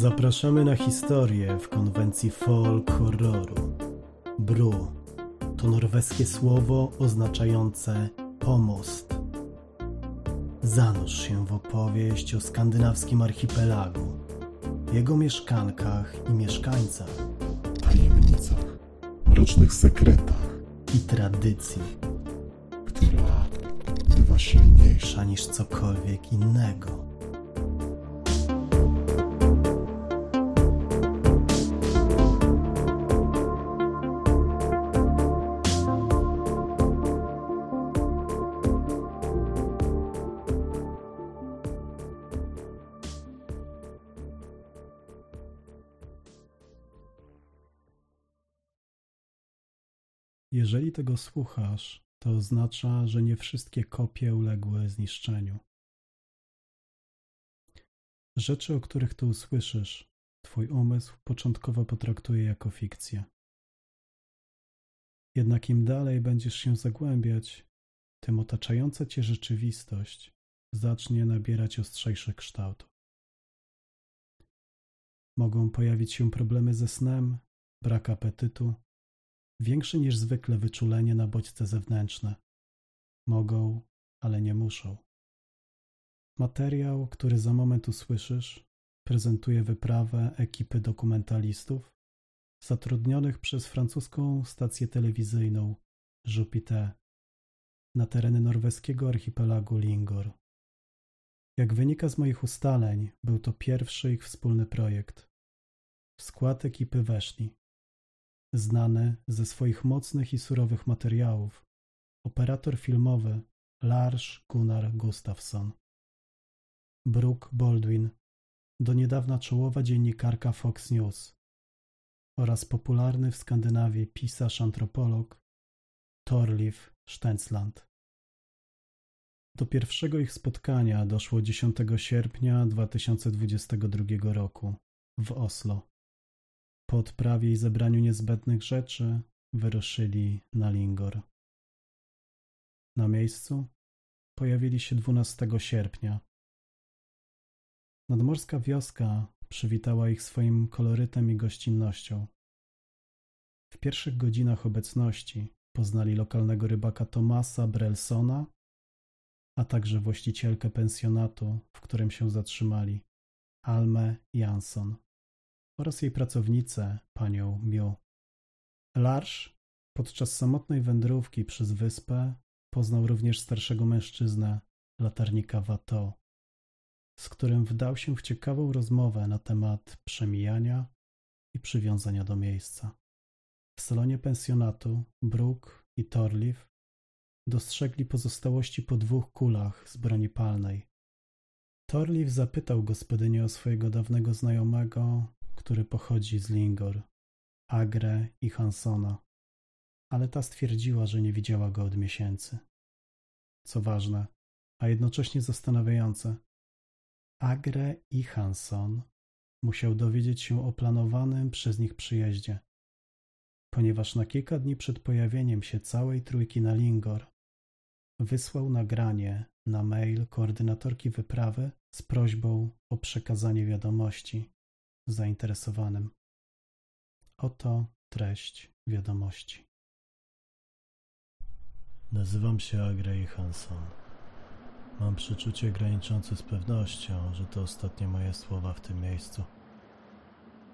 Zapraszamy na historię w konwencji folk horroru. Bru to norweskie słowo oznaczające pomost. Zanurz się w opowieść o skandynawskim archipelagu, jego mieszkankach i mieszkańcach tajemnicach, mrocznych sekretach, i tradycji, która bywa silniejsza. niż cokolwiek innego. Słuchasz, to oznacza, że nie wszystkie kopie uległy zniszczeniu. Rzeczy, o których tu usłyszysz, twój umysł początkowo potraktuje jako fikcję. Jednak im dalej będziesz się zagłębiać, tym otaczająca cię rzeczywistość zacznie nabierać ostrzejszych kształtów. Mogą pojawić się problemy ze snem, brak apetytu, większe niż zwykle wyczulenie na bodźce zewnętrzne. Mogą, ale nie muszą. Materiał, który za moment usłyszysz, prezentuje wyprawę ekipy dokumentalistów zatrudnionych przez francuską stację telewizyjną Jupiter na tereny norweskiego archipelagu Lingor. Jak wynika z moich ustaleń, był to pierwszy ich wspólny projekt. W skład ekipy weszli znany ze swoich mocnych i surowych materiałów, operator filmowy Lars Gunnar Gustafsson, Brooke Baldwin, do niedawna czołowa dziennikarka Fox News oraz popularny w Skandynawii pisarz-antropolog Torliv Stensland. Do pierwszego ich spotkania doszło 10 sierpnia 2022 roku w Oslo. Po odprawie i zebraniu niezbędnych rzeczy wyruszyli na Lingor. Na miejscu pojawili się 12 sierpnia. Nadmorska wioska przywitała ich swoim kolorytem i gościnnością. W pierwszych godzinach obecności poznali lokalnego rybaka Tomasa Brelsona, a także właścicielkę pensjonatu, w którym się zatrzymali, Almę Jansson oraz jej pracownicę, panią Miu. Larsz podczas samotnej wędrówki przez wyspę poznał również starszego mężczyznę, latarnika Watteau, z którym wdał się w ciekawą rozmowę na temat przemijania i przywiązania do miejsca. W salonie pensjonatu Brook i Torliv dostrzegli pozostałości po dwóch kulach z broni palnej. Torliv zapytał gospodynię o swojego dawnego znajomego, który pochodzi z Lingor, Agre i Hansona, ale ta stwierdziła, że nie widziała go od miesięcy. Co ważne, a jednocześnie zastanawiające, Agre i Hanson musiał dowiedzieć się o planowanym przez nich przyjeździe, ponieważ na kilka dni przed pojawieniem się całej trójki na Lingor wysłał nagranie na mail koordynatorki wyprawy z prośbą o przekazanie wiadomości zainteresowanym. Oto treść wiadomości. Nazywam się Agrej Hanson. Mam przeczucie graniczące z pewnością, że to ostatnie moje słowa w tym miejscu.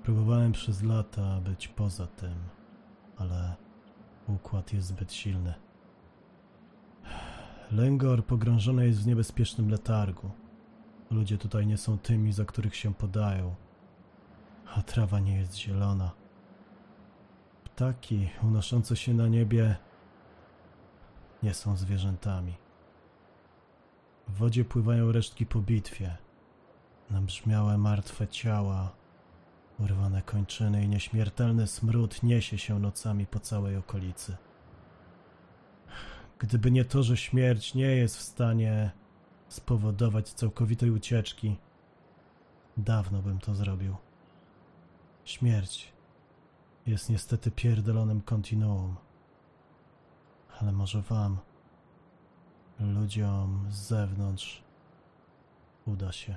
Próbowałem przez lata być poza tym, ale układ jest zbyt silny. Lęgor pogrążony jest w niebezpiecznym letargu. Ludzie tutaj nie są tymi, za których się podają trawa nie jest zielona. Ptaki unoszące się na niebie nie są zwierzętami. W wodzie pływają resztki po bitwie. Nabrzmiałe martwe ciała, urwane kończyny i nieśmiertelny smród niesie się nocami po całej okolicy. Gdyby nie to, że śmierć nie jest w stanie spowodować całkowitej ucieczki, dawno bym to zrobił. Śmierć jest niestety pierdolonym kontinuum. Ale może wam, ludziom z zewnątrz, uda się.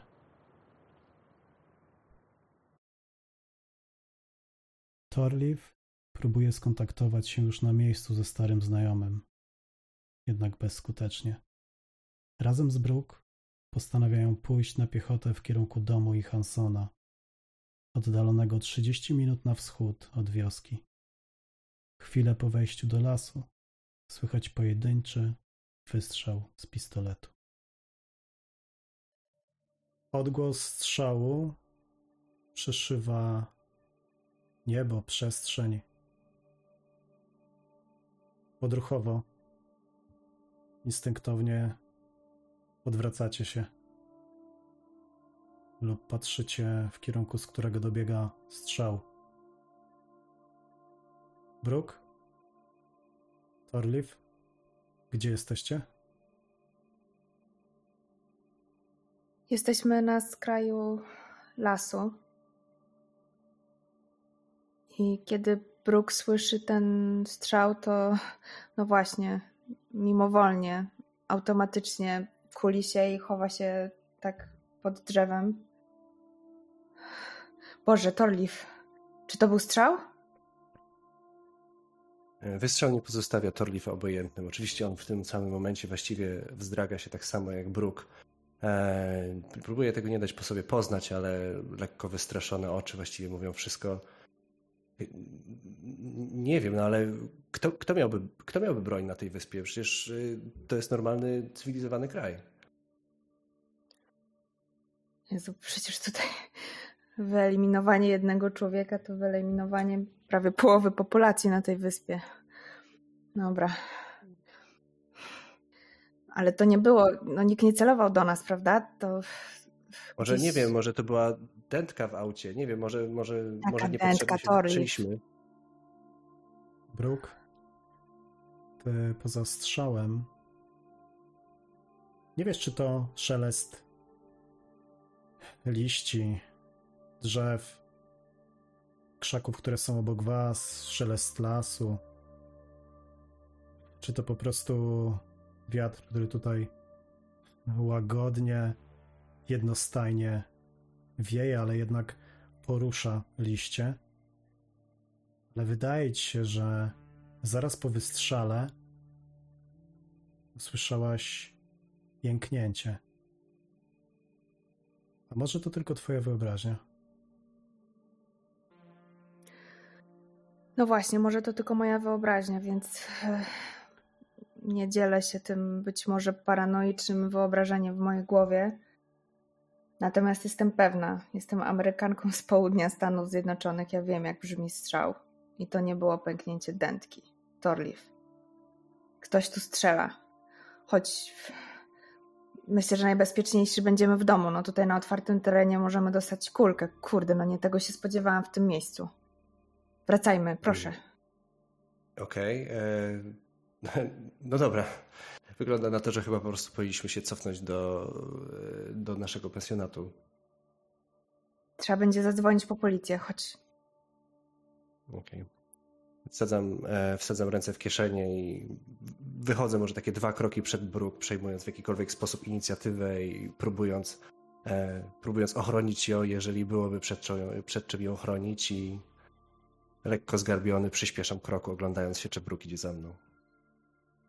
Torliv próbuje skontaktować się już na miejscu ze starym znajomym, jednak bezskutecznie. Razem z Brooke postanawiają pójść na piechotę w kierunku domu i Hansona, oddalonego 30 minut na wschód od wioski. Chwilę po wejściu do lasu słychać pojedynczy wystrzał z pistoletu. Odgłos strzału przeszywa niebo, przestrzeń. Odruchowo, instynktownie odwracacie się lub patrzycie w kierunku, z którego dobiega strzał. Brooke? Torliv? Gdzie jesteście? Jesteśmy na skraju lasu. I kiedy Brooke słyszy ten strzał, to no właśnie, mimowolnie, automatycznie kuli się i chowa się tak pod drzewem. Boże, Torliv, czy to był strzał? Wystrzał nie pozostawia Torlifa obojętnym. Oczywiście on w tym samym momencie właściwie wzdraga się tak samo jak Brooke. Eee, próbuje tego nie dać po sobie poznać, ale lekko wystraszone oczy właściwie mówią wszystko. Nie wiem, no ale kto, kto, miałby, kto miałby broń na tej wyspie? Przecież y, to jest normalny, cywilizowany kraj. Jezu, przecież tutaj wyeliminowanie jednego człowieka to wyeliminowanie prawie połowy populacji na tej wyspie. Dobra. Ale to nie było, no nikt nie celował do nas, prawda? To może gdzieś... nie wiem, może to była dętka w aucie. Nie wiem, może, może, Taka może niepotrzebnie się zaczęliśmy. Brooke, ty poza strzałem nie wiesz, czy to szelest liści, drzew, krzaków, które są obok was, szelest lasu, czy to po prostu wiatr, który tutaj łagodnie, jednostajnie wieje, ale jednak porusza liście. Ale wydaje ci się, że zaraz po wystrzale usłyszałaś jęknięcie. A może to tylko twoja wyobraźnia? No właśnie, może to tylko moja wyobraźnia, więc e, nie dzielę się tym być może paranoicznym wyobrażeniem w mojej głowie. Natomiast jestem pewna, jestem Amerykanką z południa Stanów Zjednoczonych, ja wiem jak brzmi strzał. I to nie było pęknięcie dętki. Torliv. Ktoś tu strzela. Choć myślę, że najbezpieczniejsi będziemy w domu. No tutaj na otwartym terenie możemy dostać kulkę. Kurde, no nie tego się spodziewałam w tym miejscu. Wracajmy, proszę. Okej. Okay, e... No dobra. Wygląda na to, że chyba po prostu powinniśmy się cofnąć do, do naszego pensjonatu. Trzeba będzie zadzwonić po policję, chodź. Okej. Okay. Wsadzam, e, wsadzam ręce w kieszenie i wychodzę może takie dwa kroki przed bruk, przejmując w jakikolwiek sposób inicjatywę i próbując, e, próbując ochronić ją, jeżeli byłoby przed, przed czym ją chronić i lekko zgarbiony przyspieszam kroku, oglądając się, czy bruk idzie za mną.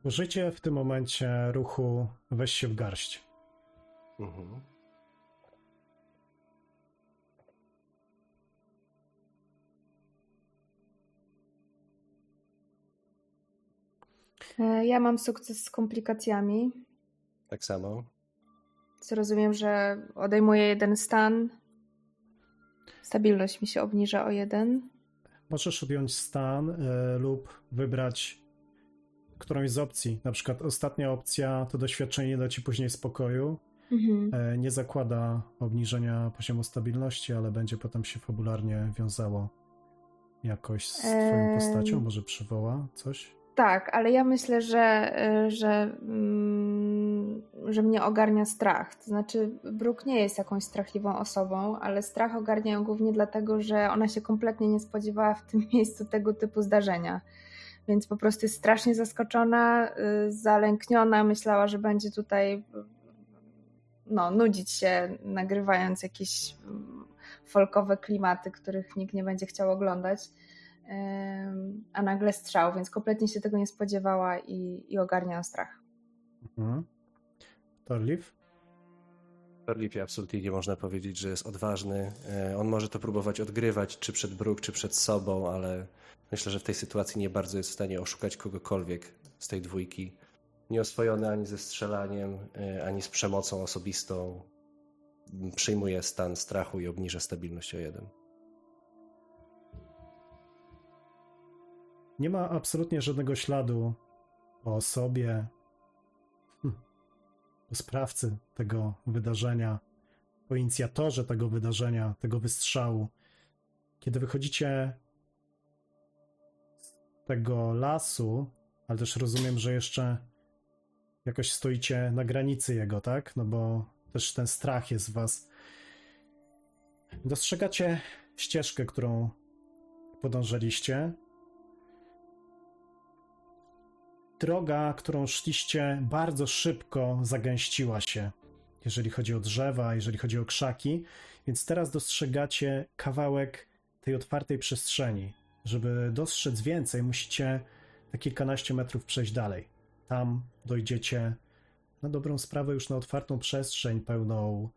Użycie w tym momencie ruchu weź się w garść. Mhm. E, ja mam sukces z komplikacjami. Tak samo. Zrozumiem, że odejmuję jeden stan. Stabilność mi się obniża o jeden. Możesz odjąć stan y, lub wybrać którąś z opcji. Na przykład ostatnia opcja to doświadczenie da ci później spokoju. Mhm. E, nie zakłada obniżenia poziomu stabilności, ale będzie potem się fabularnie wiązało jakoś z twoją postacią. Może przywoła coś? Tak, ale ja myślę, że, y, że, mm, że mnie ogarnia strach. To znaczy, Brooke nie jest jakąś strachliwą osobą, ale strach ogarnia ją głównie dlatego, że ona się kompletnie nie spodziewała w tym miejscu tego typu zdarzenia. Więc po prostu jest strasznie zaskoczona, y, zalękniona, myślała, że będzie tutaj no, nudzić się, nagrywając jakieś mm, folkowe klimaty, których nikt nie będzie chciał oglądać. A nagle strzał, więc kompletnie się tego nie spodziewała i, i ogarniała strach. Mhm. Torliv? Torlipie absolutnie nie można powiedzieć, że jest odważny. E, on może to próbować odgrywać, czy przed Brook, czy przed sobą, ale myślę, że w tej sytuacji nie bardzo jest w stanie oszukać kogokolwiek z tej dwójki. Nieoswojony ani ze strzelaniem, e, ani z przemocą osobistą. Przyjmuje stan strachu i obniża stabilność o jeden. Nie ma absolutnie żadnego śladu po osobie, hm, po sprawcy tego wydarzenia, po inicjatorze tego wydarzenia, tego wystrzału. Kiedy wychodzicie z tego lasu, ale też rozumiem, że jeszcze jakoś stoicie na granicy jego, tak? No bo też ten strach jest w was. Dostrzegacie ścieżkę, którą podążaliście, droga, którą szliście, bardzo szybko zagęściła się, jeżeli chodzi o drzewa, jeżeli chodzi o krzaki, więc teraz dostrzegacie kawałek tej otwartej przestrzeni. Żeby dostrzec więcej, musicie na kilkanaście metrów przejść dalej. Tam dojdziecie na dobrą sprawę już na otwartą przestrzeń pełną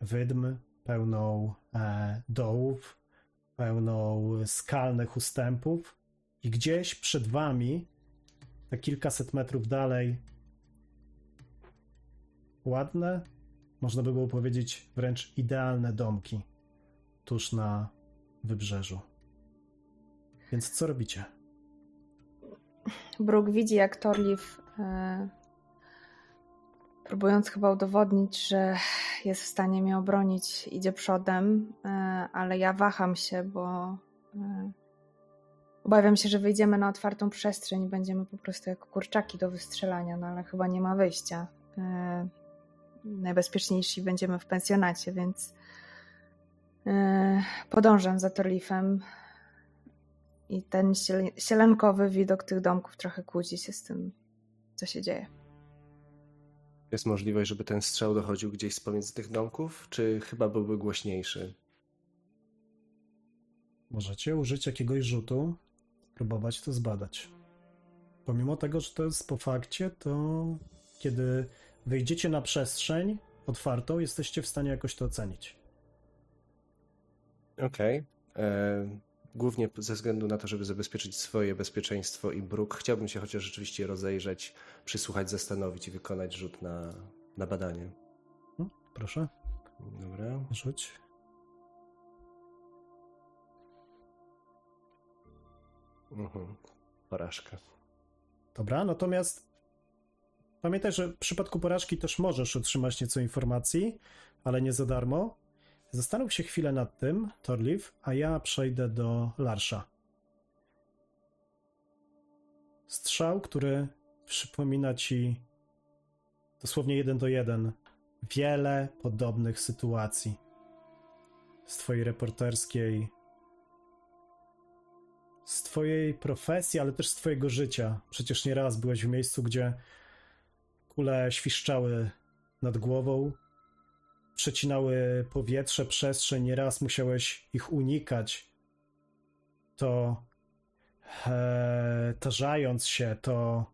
wydm, pełną e, dołów, pełną skalnych ustępów i gdzieś przed wami na kilkaset metrów dalej. Ładne, można by było powiedzieć wręcz idealne domki tuż na wybrzeżu. Więc co robicie? Brooke widzi, jak Torliv, e, próbując chyba udowodnić, że jest w stanie mnie obronić, idzie przodem, e, ale ja waham się, bo e, Obawiam się, że wyjdziemy na otwartą przestrzeń i będziemy po prostu jak kurczaki do wystrzelania, no ale chyba nie ma wyjścia. Yy, najbezpieczniejsi będziemy w pensjonacie, więc yy, podążam za Torlifem i ten sielankowy widok tych domków trochę kłóci się z tym, co się dzieje. Jest możliwość, żeby ten strzał dochodził gdzieś z pomiędzy tych domków, czy chyba byłby głośniejszy? Możecie użyć jakiegoś rzutu próbować to zbadać. Pomimo tego, że to jest po fakcie, to kiedy wyjdziecie na przestrzeń otwartą, jesteście w stanie jakoś to ocenić. Okej. Okay. E, głównie ze względu na to, żeby zabezpieczyć swoje bezpieczeństwo i bruk, chciałbym się chociaż rzeczywiście rozejrzeć, przysłuchać, zastanowić i wykonać rzut na, na badanie. No, proszę. Dobra. Rzuć. Mhm. Porażka. Dobra, natomiast pamiętaj, że w przypadku porażki też możesz otrzymać nieco informacji, ale nie za darmo. Zastanów się chwilę nad tym, Torliv, a ja przejdę do Larsza. Strzał, który przypomina ci dosłownie jeden do jeden wiele podobnych sytuacji z twojej reporterskiej z Twojej profesji, ale też z Twojego życia. Przecież nieraz byłeś w miejscu, gdzie kule świszczały nad głową, przecinały powietrze, przestrzeń, nieraz musiałeś ich unikać. To e, tarzając się, to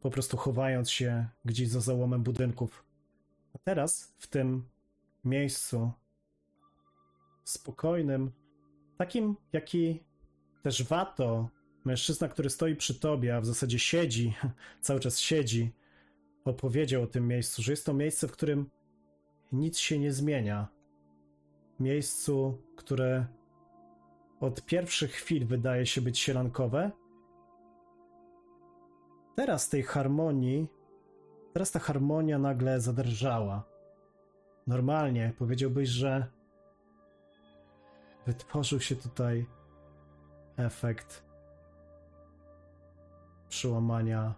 po prostu chowając się gdzieś za załomem budynków. A teraz w tym miejscu spokojnym, takim, jaki też Wato, mężczyzna, który stoi przy tobie, a w zasadzie siedzi, cały czas siedzi, opowiedział o tym miejscu, że jest to miejsce, w którym nic się nie zmienia. Miejscu, które od pierwszych chwil wydaje się być sielankowe. Teraz tej harmonii, teraz ta harmonia nagle zadrżała. Normalnie powiedziałbyś, że wytworzył się tutaj efekt przełamania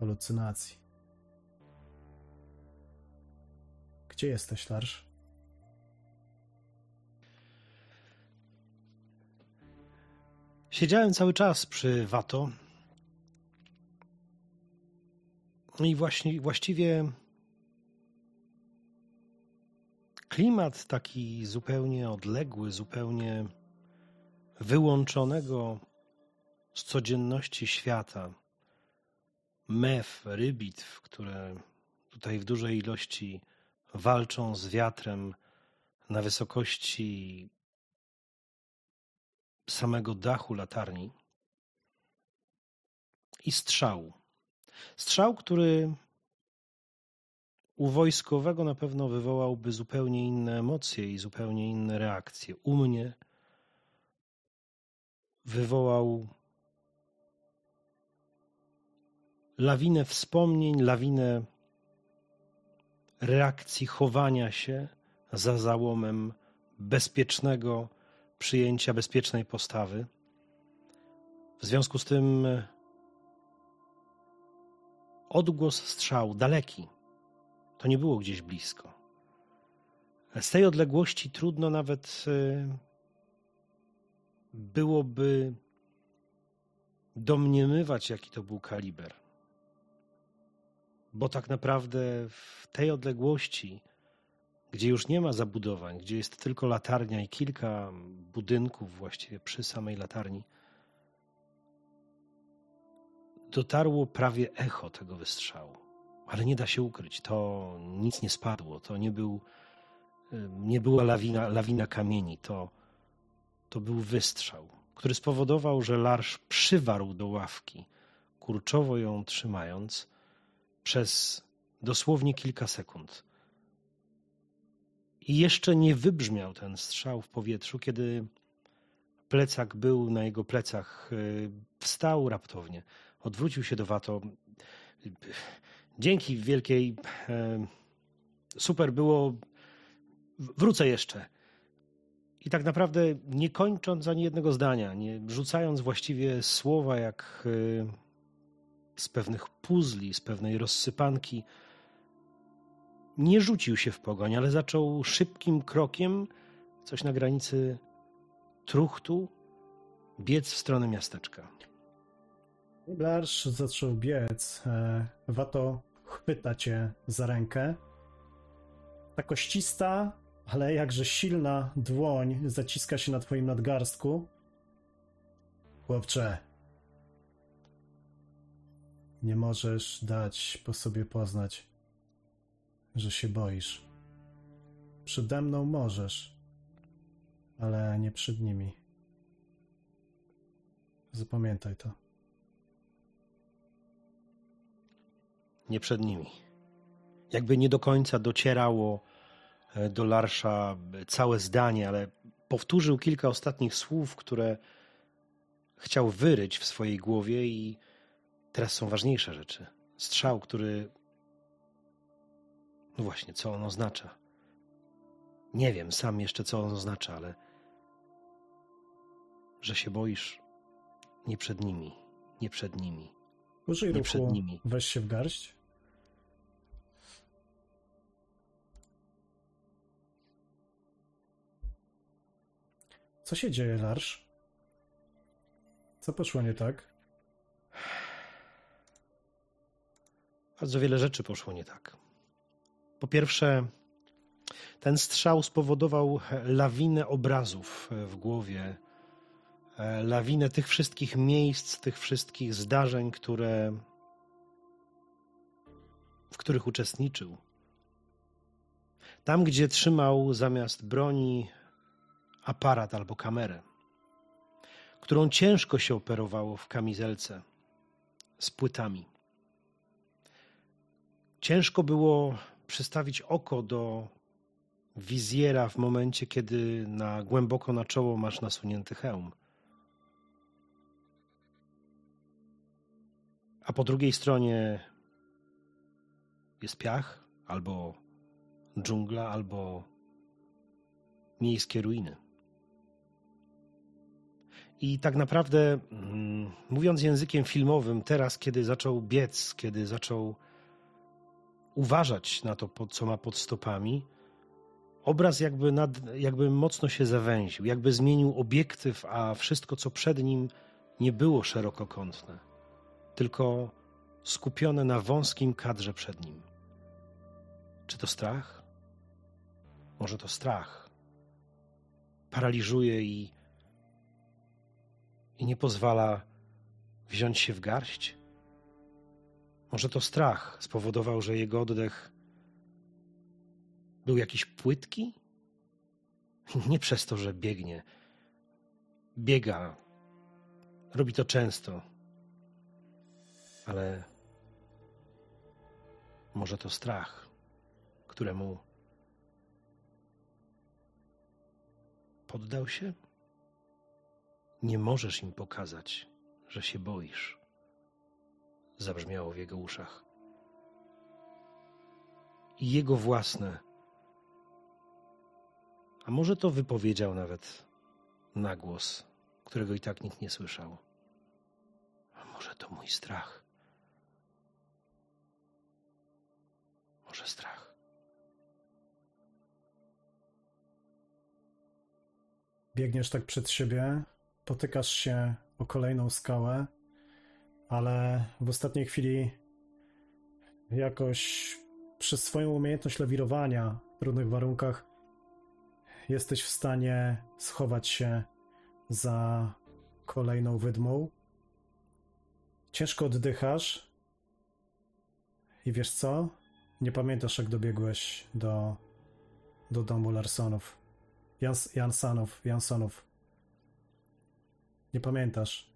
halucynacji. Gdzie jesteś, Larsz? Siedziałem cały czas przy Wato. I właśnie, właściwie klimat taki zupełnie odległy, zupełnie wyłączonego z codzienności świata, mew, rybitw, które tutaj w dużej ilości walczą z wiatrem na wysokości samego dachu latarni i strzał. Strzał, który u wojskowego na pewno wywołałby zupełnie inne emocje i zupełnie inne reakcje. U mnie wywołał lawinę wspomnień, lawinę reakcji chowania się za załomem bezpiecznego przyjęcia, bezpiecznej postawy. W związku z tym odgłos strzału daleki. To nie było gdzieś blisko. Z tej odległości trudno nawet e, byłoby domniemywać, jaki to był kaliber. Bo tak naprawdę w tej odległości, gdzie już nie ma zabudowań, gdzie jest tylko latarnia i kilka budynków właściwie przy samej latarni, dotarło prawie echo tego wystrzału. Ale nie da się ukryć, to nic nie spadło, to nie, był, nie była lawina, lawina kamieni, to, to był wystrzał, który spowodował, że Larsz przywarł do ławki, kurczowo ją trzymając, przez dosłownie kilka sekund. I jeszcze nie wybrzmiał ten strzał w powietrzu, kiedy plecak był na jego plecach, y, wstał raptownie, odwrócił się do Wato. Dzięki wielkiej. E, super było. Wrócę jeszcze. I tak naprawdę nie kończąc ani jednego zdania, nie rzucając właściwie słowa jak e, z pewnych puzli, z pewnej rozsypanki, nie rzucił się w pogoń, ale zaczął szybkim krokiem, coś na granicy truchtu, biec w stronę miasteczka. Blarsz zaczął biec. E, Wato chwyta cię za rękę. Ta koścista, ale jakże silna dłoń zaciska się na twoim nadgarstku. Chłopcze, nie możesz dać po sobie poznać, że się boisz. Przede mną możesz, ale nie przed nimi. Zapamiętaj to. nie przed nimi. Jakby nie do końca docierało e, do Larsza całe zdanie, ale powtórzył kilka ostatnich słów, które chciał wyryć w swojej głowie i teraz są ważniejsze rzeczy. Strzał, który. No właśnie, co on oznacza? Nie wiem sam jeszcze, co on oznacza, ale że się boisz nie przed nimi, nie przed nimi. Użyj nie ruchu, przed nimi. Weź się w garść. Co się dzieje, Larsz? Co poszło nie tak? Bardzo wiele rzeczy poszło nie tak. Po pierwsze, ten strzał spowodował lawinę obrazów w głowie, lawinę tych wszystkich miejsc, tych wszystkich zdarzeń, które, w których uczestniczył. Tam, gdzie trzymał zamiast broni aparat albo kamerę, którą ciężko się operowało w kamizelce z płytami. Ciężko było przystawić oko do wizjera w momencie, kiedy na głęboko na czoło masz nasunięty hełm. A po drugiej stronie jest piach, albo dżungla, albo miejskie ruiny. I tak naprawdę, mm, mówiąc językiem filmowym, teraz, kiedy zaczął biec, kiedy zaczął uważać na to, co ma pod stopami, obraz jakby, nad, jakby mocno się zawęził, jakby zmienił obiektyw, a wszystko, co przed nim, nie było szerokokątne, tylko skupione na wąskim kadrze przed nim. Czy to strach? Może to strach. Paraliżuje i i nie pozwala wziąć się w garść? Może to strach spowodował, że jego oddech był jakiś płytki? Nie przez to, że biegnie. Biega. Robi to często. Ale może to strach, któremu poddał się? Nie możesz im pokazać, że się boisz. Zabrzmiało w jego uszach. I jego własne. A może to wypowiedział nawet na głos, którego i tak nikt nie słyszał. A może to mój strach. Może strach. Biegniesz tak przed siebie, potykasz się o kolejną skałę, ale w ostatniej chwili jakoś przez swoją umiejętność lewirowania w trudnych warunkach jesteś w stanie schować się za kolejną wydmą. Ciężko oddychasz i wiesz co? Nie pamiętasz, jak dobiegłeś do, do domu Larsonów. Jans, Jansonów, Jansonów. Nie pamiętasz.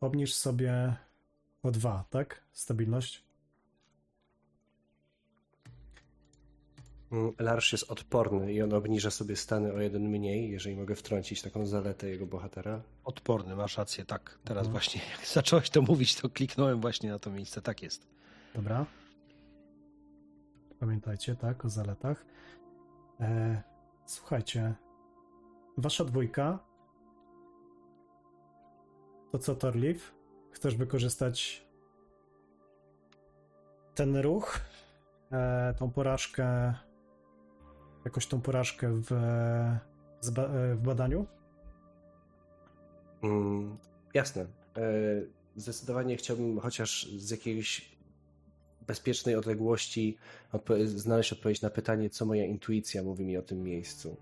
Obniż sobie o dwa, tak? Stabilność. Mm, Larsz jest odporny i on obniża sobie stany o jeden mniej, jeżeli mogę wtrącić taką zaletę jego bohatera. Odporny, masz rację, tak. Teraz Mhm. właśnie, jak zacząłeś to mówić, to kliknąłem właśnie na to miejsce. Tak jest. Dobra. Pamiętajcie, tak, o zaletach. E, słuchajcie, wasza dwójka. To co, Torliv? Chcesz wykorzystać ten ruch, e, tą porażkę, jakoś tą porażkę w, e, w badaniu? Mm, jasne. E, Zdecydowanie chciałbym chociaż z jakiejś bezpiecznej odległości odpo- znaleźć odpowiedź na pytanie, co moja intuicja mówi mi o tym miejscu.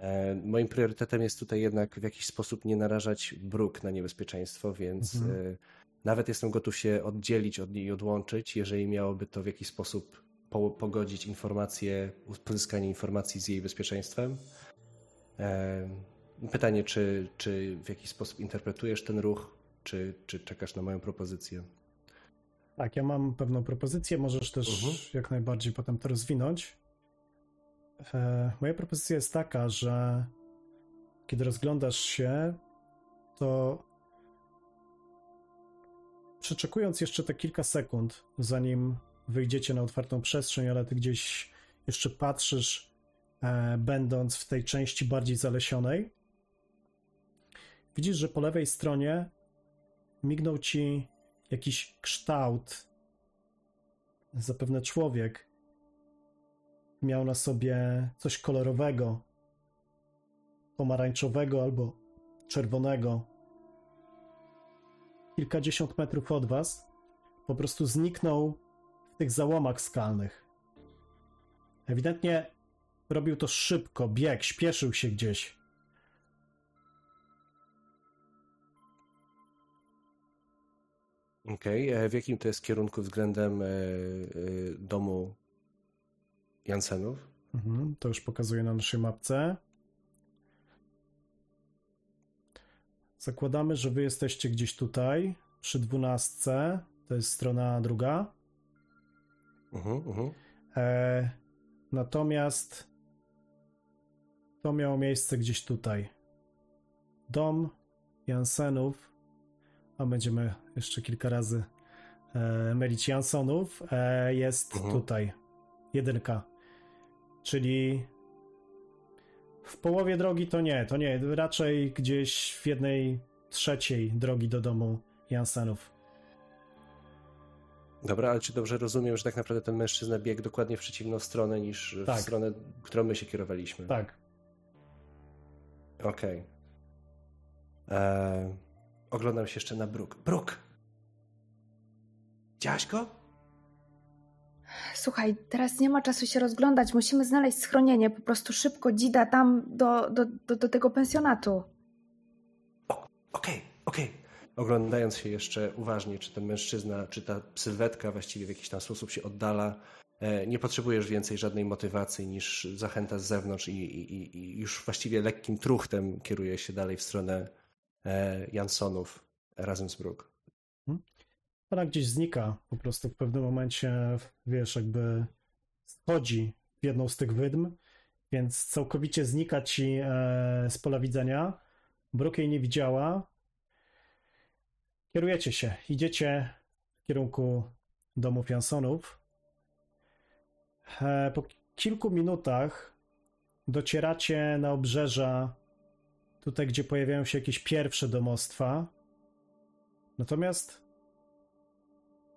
E, Moim priorytetem jest tutaj jednak w jakiś sposób nie narażać bruk na niebezpieczeństwo, więc Mhm. e, nawet jestem gotów się oddzielić od niej i odłączyć, jeżeli miałoby to w jakiś sposób po- pogodzić informacje, pozyskanie informacji z jej bezpieczeństwem. E, Pytanie, czy, czy w jakiś sposób interpretujesz ten ruch, czy, czy czekasz na moją propozycję? Tak, ja mam pewną propozycję, możesz też Mhm. jak najbardziej potem to rozwinąć. E, moja propozycja jest taka, że kiedy rozglądasz się, to przeczekując jeszcze te kilka sekund, zanim wyjdziecie na otwartą przestrzeń, ale ty gdzieś jeszcze patrzysz, e, będąc w tej części bardziej zalesionej, widzisz, że po lewej stronie mignął ci jakiś kształt. Zapewne człowiek miał na sobie coś kolorowego, pomarańczowego albo czerwonego. Kilkadziesiąt metrów od was po prostu zniknął w tych załomach skalnych. Ewidentnie robił to szybko, bieg, śpieszył się gdzieś. Okej, e, w jakim to jest kierunku względem e, e, domu Jansenów? Mhm, to już pokazuję na naszej mapce. Zakładamy, że wy jesteście gdzieś tutaj, przy dwunastce. To jest strona druga. Mhm, mhm. E, natomiast to miało miejsce gdzieś tutaj. Dom Jansenów, a będziemy jeszcze kilka razy e, mylić Jansonów, e, jest Mhm. tutaj. Jedynka. Czyli w połowie drogi to nie, to nie, raczej gdzieś w jednej trzeciej drogi do domu Jansenów. Dobra, ale czy dobrze rozumiem, że tak naprawdę ten mężczyzna biegł dokładnie w przeciwną stronę niż Tak. w stronę, którą my się kierowaliśmy? Tak. Okej. E, Oglądam się jeszcze na Bruk. Bruk! Widziałaś go? Słuchaj, teraz nie ma czasu się rozglądać. Musimy znaleźć schronienie. Po prostu szybko, dzida tam do, do, do, do tego pensjonatu. Okej, Okej. Oglądając się jeszcze uważnie, czy ten mężczyzna, czy ta sylwetka właściwie w jakiś tam sposób się oddala, e, nie potrzebujesz więcej żadnej motywacji niż zachęta z zewnątrz i, i, i już właściwie lekkim truchtem kieruje się dalej w stronę e, Jansonów razem z Brooke. Ona gdzieś znika, po prostu w pewnym momencie, wiesz, jakby schodzi w jedną z tych wydm, więc całkowicie znika ci e, z pola widzenia. Brooke jej nie widziała. Kierujecie się, idziecie w kierunku domów Jansonów. E, po kilku minutach docieracie na obrzeża, tutaj gdzie pojawiają się jakieś pierwsze domostwa. Natomiast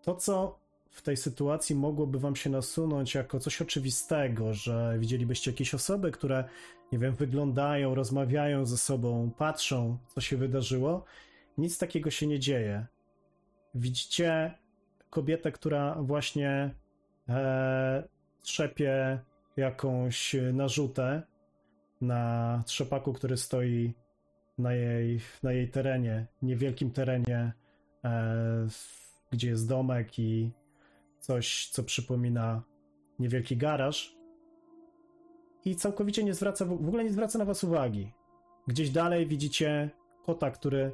to, co w tej sytuacji mogłoby wam się nasunąć jako coś oczywistego, że widzielibyście jakieś osoby, które, nie wiem, wyglądają, rozmawiają ze sobą, patrzą, co się wydarzyło, nic takiego się nie dzieje. Widzicie kobietę, która właśnie e, trzepie jakąś narzutę na trzepaku, który stoi na jej, na jej terenie, niewielkim terenie, e, gdzie jest domek i coś, co przypomina niewielki garaż. I całkowicie nie zwraca, w ogóle nie zwraca na was uwagi. Gdzieś dalej widzicie kota, który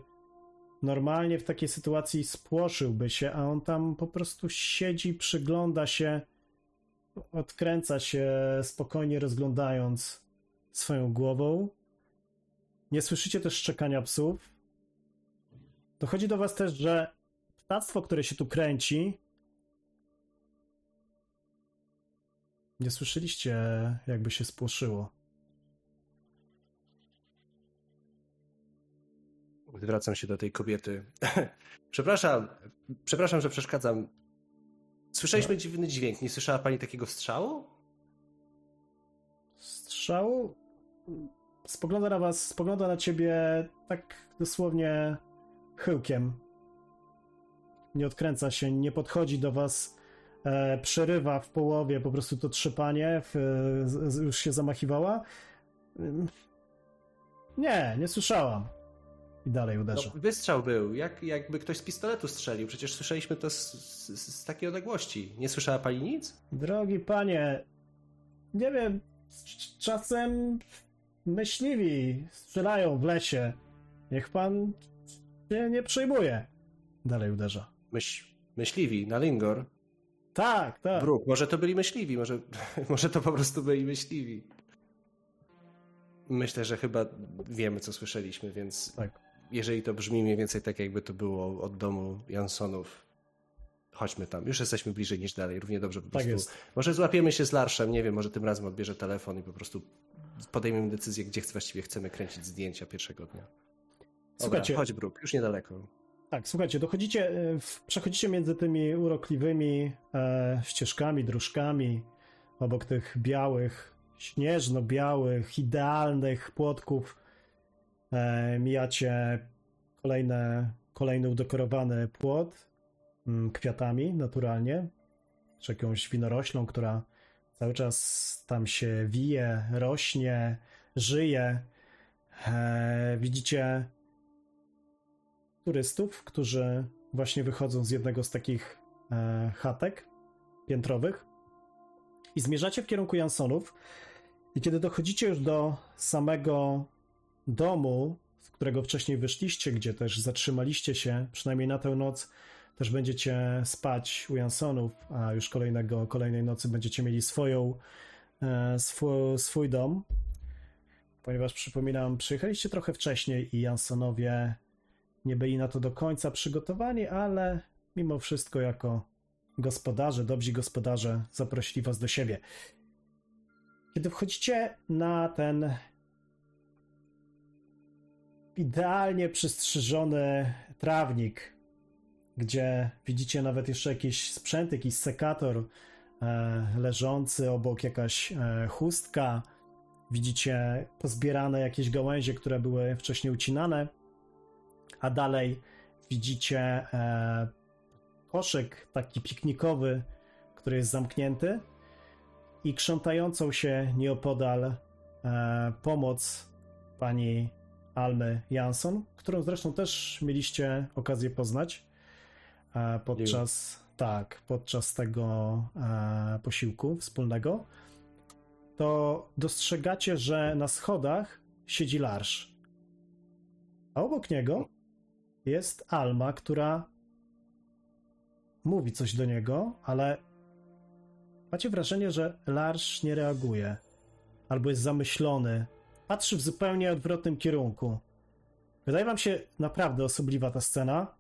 normalnie w takiej sytuacji spłoszyłby się, a on tam po prostu siedzi, przygląda się, odkręca się, spokojnie rozglądając swoją głową. Nie słyszycie też szczekania psów. Dochodzi do was też, że ptactwo, które się tu kręci, nie słyszeliście, jakby się spłoszyło. Zwracam się do tej kobiety. przepraszam, przepraszam, że przeszkadzam. Słyszeliśmy no. dziwny dźwięk. Nie słyszała pani takiego strzału? Strzału? Spogląda na was, spogląda na ciebie tak dosłownie chyłkiem. Nie odkręca się, nie podchodzi do was, e, przerywa w połowie po prostu to trzepanie, w, już się zamachiwała. Nie, nie słyszałam i dalej uderza. No, wystrzał był, jak, jakby ktoś z pistoletu strzelił. Przecież słyszeliśmy to z, z, z, takiej odległości. Nie słyszała pani nic? Drogi panie, nie wiem, czasem myśliwi strzelają w lesie. Niech pan się nie przejmuje. Dalej uderza. Myśl, myśliwi na Lingor? Tak, tak. Bruk, może to byli myśliwi, może, może to po prostu byli myśliwi. Myślę, że chyba wiemy, co słyszeliśmy, więc tak jeżeli to brzmi mniej więcej tak, jakby to było od domu Jansonów, chodźmy tam. Już jesteśmy bliżej niż dalej. Równie dobrze po tak prostu. Jest. Może złapiemy się z Larszem, nie wiem, może tym razem odbierze telefon i po prostu podejmiemy decyzję, gdzie właściwie chcemy kręcić zdjęcia pierwszego dnia. Dobra, słuchajcie, chodź Bruk, już niedaleko. Tak, słuchajcie, dochodzicie, e, przechodzicie między tymi urokliwymi e, ścieżkami, dróżkami, obok tych białych, śnieżno-białych, idealnych płotków E, mijacie kolejne, kolejny udekorowany płot mm, kwiatami naturalnie, czy jakąś winoroślą, która cały czas tam się wije, rośnie, żyje. E, widzicie turystów, którzy właśnie wychodzą z jednego z takich e, chatek piętrowych i zmierzacie w kierunku Jansonów. I kiedy dochodzicie już do samego domu, z którego wcześniej wyszliście, gdzie też zatrzymaliście się, przynajmniej na tę noc, też będziecie spać u Jansonów, a już kolejnego, kolejnej nocy będziecie mieli swoją, e, swój, swój dom. Ponieważ przypominam, przyjechaliście trochę wcześniej i Jansonowie nie byli na to do końca przygotowani, ale mimo wszystko jako gospodarze, dobrzy gospodarze zaprosili was do siebie. Kiedy wchodzicie na ten idealnie przystrzyżony trawnik, gdzie widzicie nawet jeszcze jakiś sprzęt, jakiś sekator e, leżący obok jakaś e, chustka. Widzicie pozbierane jakieś gałęzie, które były wcześniej ucinane, a dalej widzicie e, koszyk taki piknikowy, który jest zamknięty i krzątającą się nieopodal e, pomoc pani Almy Jansson, którą zresztą też mieliście okazję poznać e, podczas, tak, podczas tego posiłku wspólnego, to dostrzegacie, że na schodach siedzi Larsz. A obok niego jest Alma, która mówi coś do niego, ale macie wrażenie, że Larsz nie reaguje albo jest zamyślony, patrzy w zupełnie odwrotnym kierunku. Wydaje wam się naprawdę osobliwa ta scena.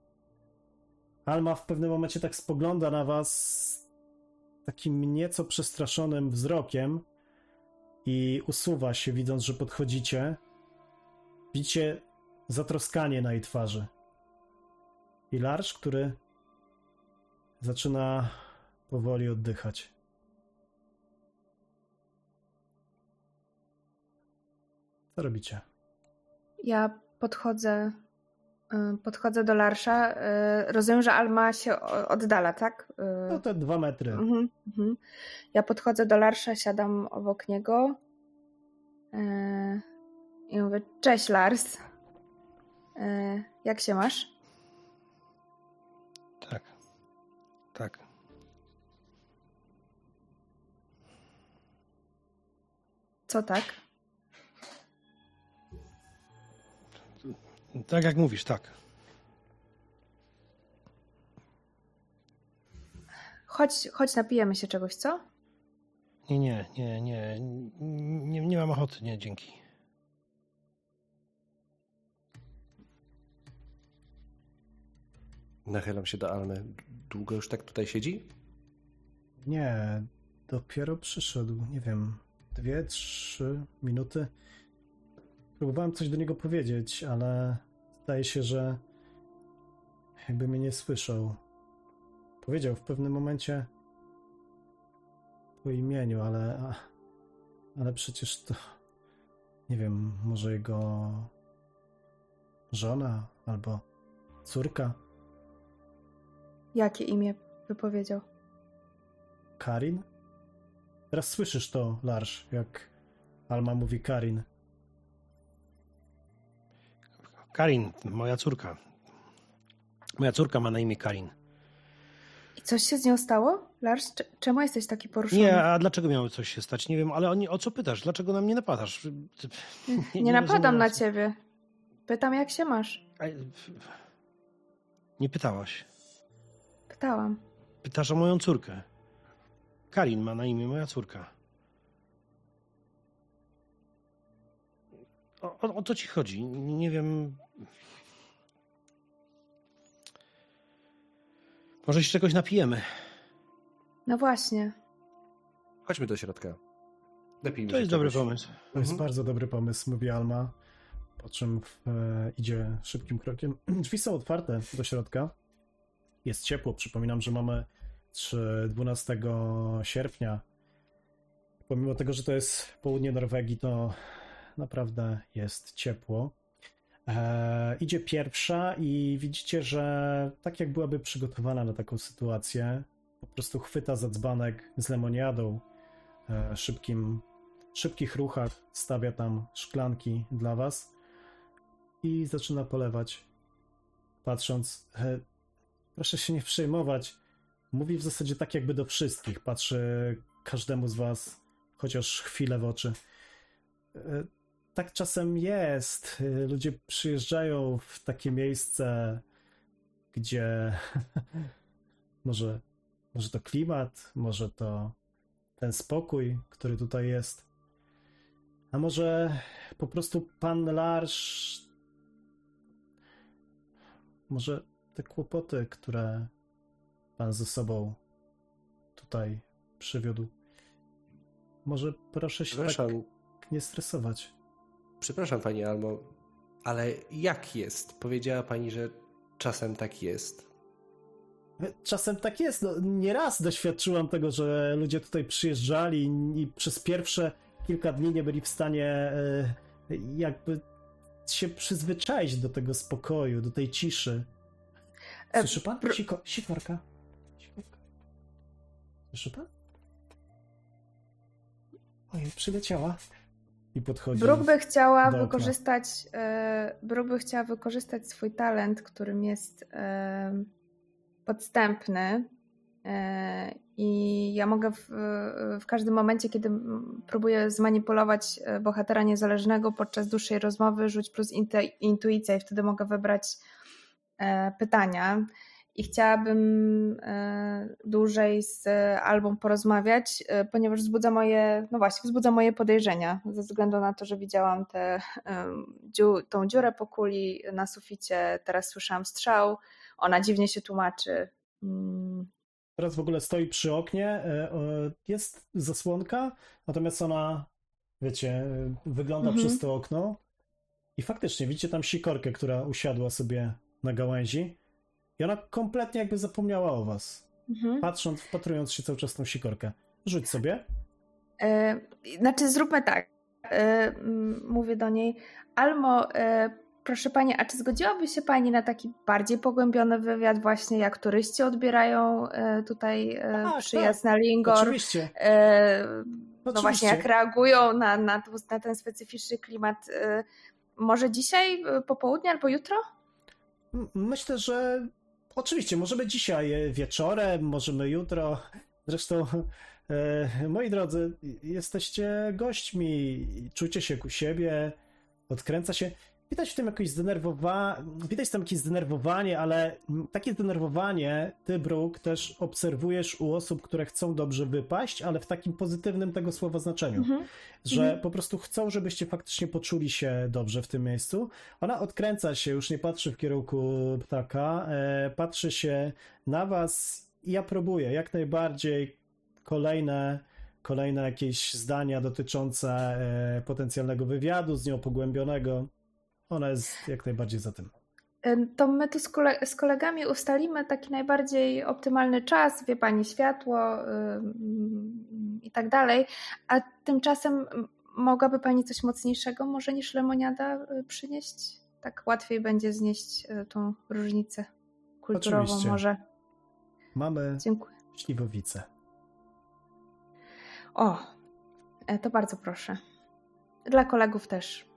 Alma w pewnym momencie tak spogląda na was takim nieco przestraszonym wzrokiem i usuwa się, widząc, że podchodzicie. Widzicie zatroskanie na jej twarzy. I Larsz, który zaczyna powoli oddychać. Co robicie? Ja podchodzę, y, podchodzę do Larsza. Y, Rozumiem, że Alma się oddala, tak? Y, No te dwa metry. Mhm, mhm. Ja podchodzę do Larsza, siadam obok niego i mówię, cześć Lars, jak się masz? Co tak? Tak jak mówisz, tak. Chodź, chodź napijemy się czegoś, co? Nie, nie, nie, nie. Nie, nie mam ochoty, nie, dzięki. Nachylam się do Almy. Długo już tak tutaj siedzi? Nie, dopiero przyszedł, nie wiem, dwie, trzy minuty. Próbowałem coś do niego powiedzieć, ale zdaje się, że jakby mnie nie słyszał. Powiedział w pewnym momencie po imieniu, ale, ale przecież to, nie wiem, może jego żona albo córka Jakie imię wypowiedział? Karin? Teraz słyszysz to, Larsz, jak Alma mówi Karin. Karin, moja córka. Moja córka ma na imię Karin. I coś się z nią stało? Lars, Cze- czemu jesteś taki poruszony? Nie, a dlaczego miało coś się stać? Nie wiem, ale oni, o co pytasz? Dlaczego na mnie napadasz? Ty- nie, nie napadam rozumiem, na ciebie. Pytam, jak się masz. A, Nie pytałaś. Pytałam. Pytasz o moją córkę. Karin ma na imię moja córka. O, o, o co ci chodzi? Nie wiem. Może się czegoś napijemy. No właśnie. Chodźmy do środka. Napijmy To jest dobry czegoś. pomysł. To jest Mhm. bardzo dobry pomysł, mówi Alma, po czym w, e, idzie szybkim krokiem. Drzwi są otwarte do środka. Jest ciepło. Przypominam, że mamy 3, 12 sierpnia. Pomimo tego, że to jest południe Norwegii, to naprawdę jest ciepło. E, idzie pierwsza i widzicie, że tak jak byłaby przygotowana na taką sytuację, po prostu chwyta za dzbanek z lemoniadą, e, szybkim szybkich ruchach stawia tam szklanki dla was i zaczyna polewać, patrząc. E, proszę się nie przejmować. Mówi w zasadzie tak, jakby do wszystkich. Patrzy każdemu z was chociaż chwilę w oczy. E, tak czasem jest. E, Ludzie przyjeżdżają w takie miejsce, gdzie może, może to klimat, może to ten spokój, który tutaj jest. A może po prostu pan Larsz. Może te kłopoty, które pan ze sobą tutaj przywiódł. Może proszę się tak nie stresować. przepraszam pani Almo, ale jak jest? Powiedziała pani, że czasem tak jest. Czasem tak jest. No, nieraz doświadczyłam tego, że ludzie tutaj przyjeżdżali i przez pierwsze kilka dni nie byli w stanie e, jakby się przyzwyczaić do tego spokoju, do tej ciszy. E, Słyszy pan? Siko, sikorka. Sikorka. Słyszy pan? Ojej, przyleciała. i podchodzi. Brooke by chciała do wykorzystać, e, Brooke by chciała wykorzystać swój talent, którym jest e, podstępny. E, I ja mogę w, w każdym momencie, kiedy próbuję zmanipulować e, bohatera niezależnego podczas dłuższej rozmowy, rzuć plus inte- intuicja i wtedy mogę wybrać pytania. I chciałabym e, dłużej z Albą porozmawiać, e, ponieważ wzbudza moje, no właśnie, wzbudza moje podejrzenia, ze względu na to, że widziałam tę tą dziurę po kuli na suficie, teraz słyszałam strzał, ona dziwnie się tłumaczy. Mm, Teraz w ogóle stoi przy oknie, e, e, jest zasłonka, natomiast ona, wiecie, e, wygląda Mhm. przez to okno i faktycznie widzicie tam sikorkę, która usiadła sobie na gałęzi i ona kompletnie jakby zapomniała o was, mhm. patrząc, wpatrując się cały czas w tą sikorkę. Rzuć sobie. E, Znaczy, zróbmy tak. E, Mówię do niej, Almo, e, proszę pani, a czy zgodziłaby się pani na taki bardziej pogłębiony wywiad, właśnie jak turyści odbierają e, tutaj e, Tak, przyjazd tak. na Lingor? Oczywiście. E, No Oczywiście. właśnie, jak reagują na, na, na ten specyficzny klimat. Może dzisiaj, po południu albo jutro? Myślę, że oczywiście, możemy dzisiaj e, wieczorem, możemy jutro. Zresztą, e, moi drodzy, jesteście gośćmi, czujcie się ku siebie, odkręca się. Widać w tym jakieś zdenerwowanie, widać tam jakieś zdenerwowanie, ale takie zdenerwowanie ty, Brooke, też obserwujesz u osób, które chcą dobrze wypaść, ale w takim pozytywnym tego słowa znaczeniu Mhm. że Mhm. po prostu chcą, żebyście faktycznie poczuli się dobrze w tym miejscu. Ona odkręca się, już nie patrzy w kierunku ptaka, e, patrzy się na was i ja próbuję jak najbardziej kolejne, kolejne jakieś zdania dotyczące e, potencjalnego wywiadu z nią pogłębionego. Ona jest jak najbardziej za tym. To my tu z, kole- z kolegami ustalimy taki najbardziej optymalny czas, wie pani, światło i tak dalej. A tymczasem mogłaby pani coś mocniejszego może niż lemoniada y, przynieść? Tak łatwiej będzie znieść y, tą różnicę kulturową Oczywiście. może. Mamy Dziękuję. śliwowicę. O, e, to bardzo proszę. Dla kolegów też.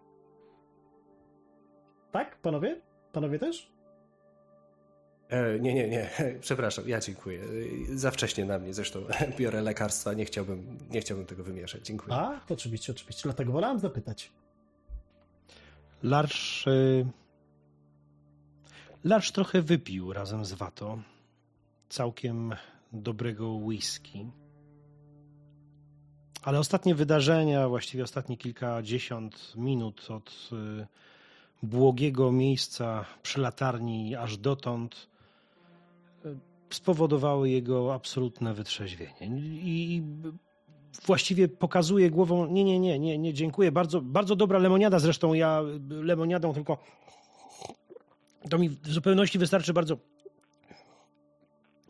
Tak, panowie? Panowie też? E, nie, nie, nie, przepraszam, ja dziękuję. E, Za wcześnie na mnie, zresztą biorę lekarstwa, nie chciałbym, nie chciałbym tego wymieszać. Dziękuję. A, oczywiście, oczywiście. Dlatego wolałem zapytać. Larsz. y, Larsz trochę wypił razem z Wato. Całkiem dobrego whisky. Ale ostatnie wydarzenia, właściwie ostatnie kilkadziesiąt minut od y, błogiego miejsca przy latarni aż dotąd y, spowodowały jego absolutne wytrzeźwienie. I, i właściwie pokazuje głową, nie, nie, nie, nie, nie, dziękuję, bardzo, bardzo dobra lemoniada, zresztą ja lemoniadą tylko to mi w zupełności wystarczy bardzo.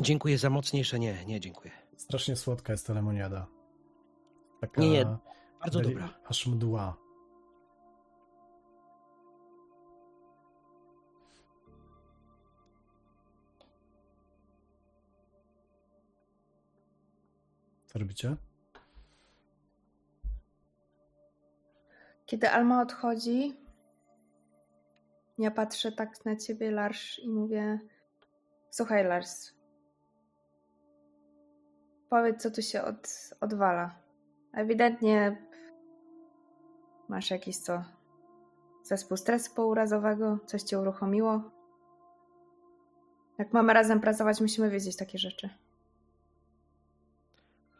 Dziękuję za mocniejsze, nie, nie, dziękuję. Strasznie słodka jest ta lemoniada. Taka Nie, nie, Bardzo deli- dobra. Aż mdła. Co robicie? Kiedy Alma odchodzi, ja patrzę tak na ciebie, Lars, i mówię: Słuchaj, Lars, powiedz, co tu się od, odwala. Ewidentnie masz jakiś co? Zespół stresu pourazowego? Coś cię uruchomiło? Jak mamy razem pracować, musimy wiedzieć takie rzeczy.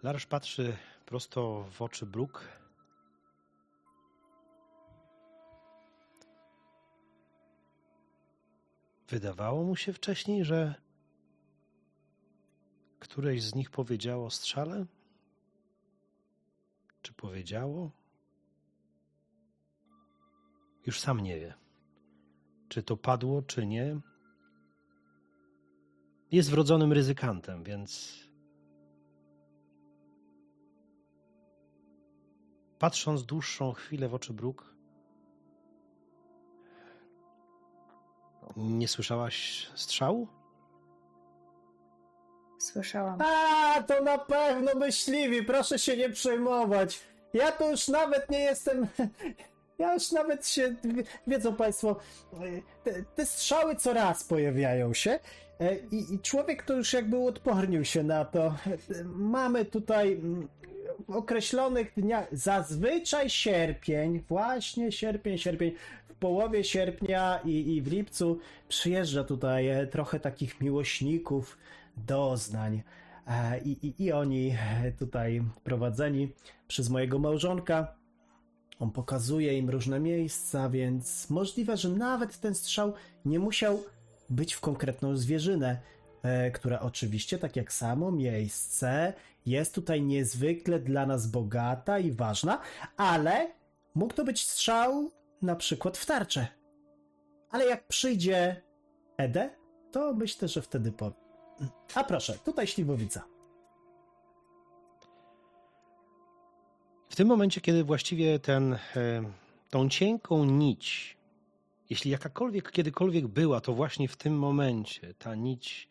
Larsz patrzy prosto w oczy Brooke. Wydawało mu się wcześniej, że któreś z nich powiedziało strzale? Czy powiedziało? Już sam nie wie. Czy to padło, czy nie. Jest wrodzonym ryzykantem, więc patrząc dłuższą chwilę w oczy Brooke, nie słyszałaś strzału? Słyszałam. A, to na pewno myśliwi, proszę się nie przejmować. ja to już nawet nie jestem. Ja już nawet się. Wiedzą Państwo, te, te strzały co raz pojawiają się. e, I, I człowiek to już jakby uodpornił się na to. Mamy tutaj mm, określonych dniach, zazwyczaj sierpień, właśnie sierpień, sierpień, w połowie sierpnia i, i w lipcu przyjeżdża tutaj e, trochę takich miłośników doznań. E, I, i, I oni e, tutaj prowadzeni przez mojego małżonka. On pokazuje im różne miejsca, więc możliwe, że nawet ten strzał nie musiał być w konkretną zwierzynę, która oczywiście, tak jak samo miejsce, jest tutaj niezwykle dla nas bogata i ważna, ale mógł to być strzał na przykład w tarczę. Ale jak przyjdzie Ede, to myślę, że wtedy po. A proszę, tutaj śliwowica. W tym momencie, kiedy właściwie ten, e, tą cienką nić, jeśli jakakolwiek kiedykolwiek była, to właśnie w tym momencie ta nić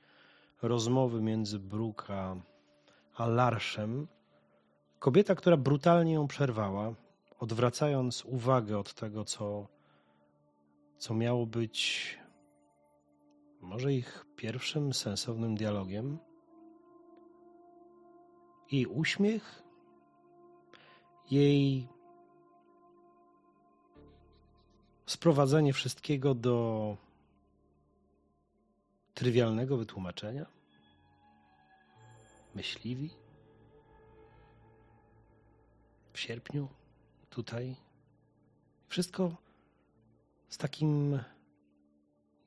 rozmowy między Bruka a Larszem, kobieta, która brutalnie ją przerwała, odwracając uwagę od tego, co, co miało być może ich pierwszym sensownym dialogiem, jej uśmiech jej sprowadzenie wszystkiego do trywialnego wytłumaczenia? Myśliwi? W sierpniu? Tutaj? Wszystko z takim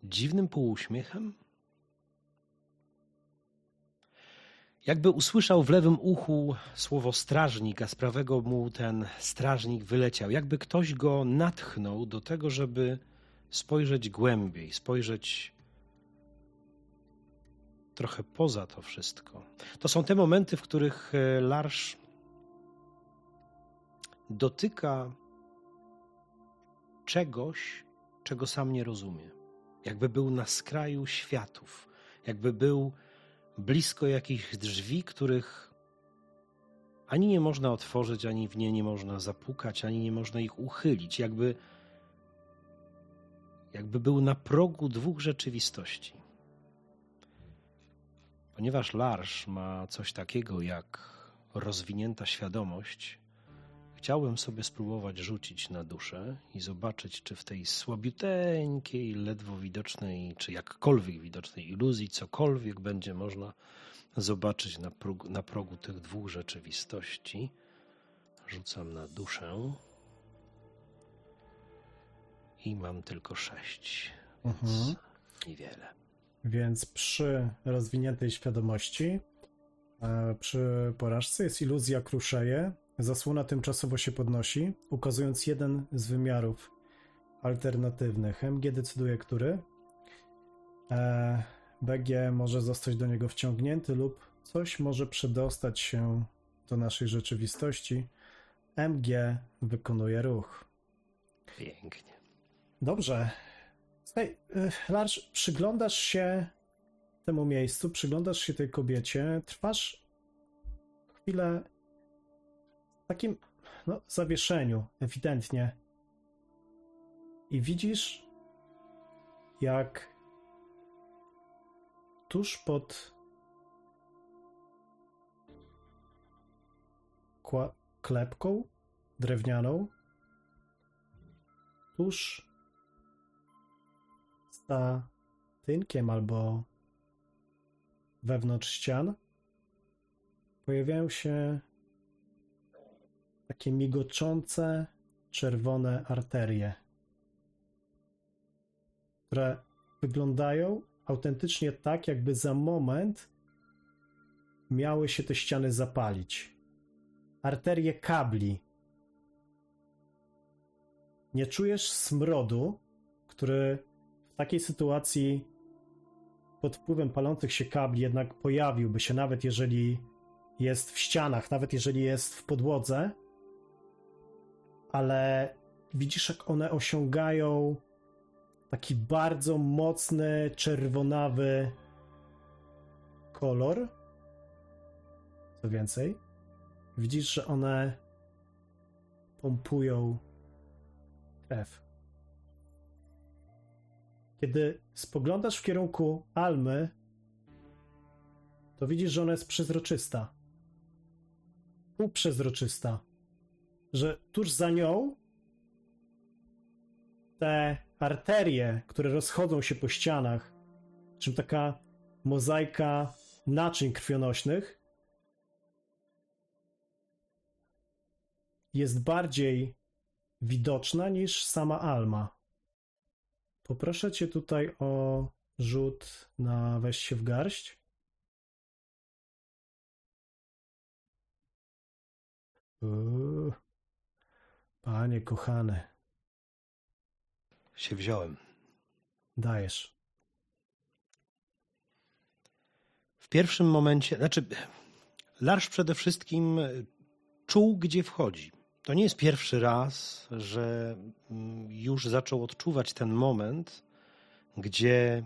dziwnym półuśmiechem? Jakby usłyszał w lewym uchu słowo strażnik, a z prawego mu ten strażnik wyleciał. Jakby ktoś go natchnął do tego, żeby spojrzeć głębiej, spojrzeć trochę poza to wszystko. To są te momenty, w których e, Larsz dotyka czegoś, czego sam nie rozumie. Jakby był na skraju światów, jakby był blisko jakichś drzwi, których ani nie można otworzyć, ani w nie nie można zapukać, ani nie można ich uchylić, jakby, jakby był na progu dwóch rzeczywistości. Ponieważ Larsz ma coś takiego jak rozwinięta świadomość, chciałbym sobie spróbować rzucić na duszę i zobaczyć, czy w tej słabiuteńkiej, ledwo widocznej, czy jakkolwiek widocznej iluzji cokolwiek będzie można zobaczyć na progu, na progu tych dwóch rzeczywistości. Rzucam na duszę. I mam tylko sześć, więc Mhm. niewiele. Więc przy rozwiniętej świadomości, e, przy porażce jest iluzja kruszeje, zasłona tymczasowo się podnosi, ukazując jeden z wymiarów alternatywnych. MG decyduje, który. E, BG może zostać do niego wciągnięty lub coś może przedostać się do naszej rzeczywistości. MG wykonuje ruch. Pięknie. Dobrze. Słuchaj, y, Larsz, przyglądasz się temu miejscu, przyglądasz się tej kobiecie, trwasz chwilę w takim no, zawieszeniu, ewidentnie. I widzisz, jak tuż pod klepką drewnianą, tuż za tynkiem albo wewnątrz ścian pojawiają się takie migoczące czerwone arterie, które wyglądają autentycznie tak, jakby za moment miały się te ściany zapalić. Arterie kabli. Nie czujesz smrodu, który takiej sytuacji pod wpływem palących się kabli jednak pojawiłby się, nawet jeżeli jest w ścianach, nawet jeżeli jest w podłodze, ale widzisz, jak one osiągają taki bardzo mocny, czerwonawy kolor. Co więcej, widzisz, że one pompują krew. Kiedy spoglądasz w kierunku Almy, to widzisz, że ona jest przezroczysta. Półprzezroczysta. Że tuż za nią te arterie, które rozchodzą się po ścianach, czym taka mozaika naczyń krwionośnych, jest bardziej widoczna niż sama Alma. Poproszę cię tutaj o rzut na weź się w garść. Uuu, panie kochany, Się wziąłem. dajesz. W pierwszym momencie, znaczy, Larsz przede wszystkim czuł, gdzie wchodzi. To nie jest pierwszy raz, że mm, już zaczął odczuwać ten moment, gdzie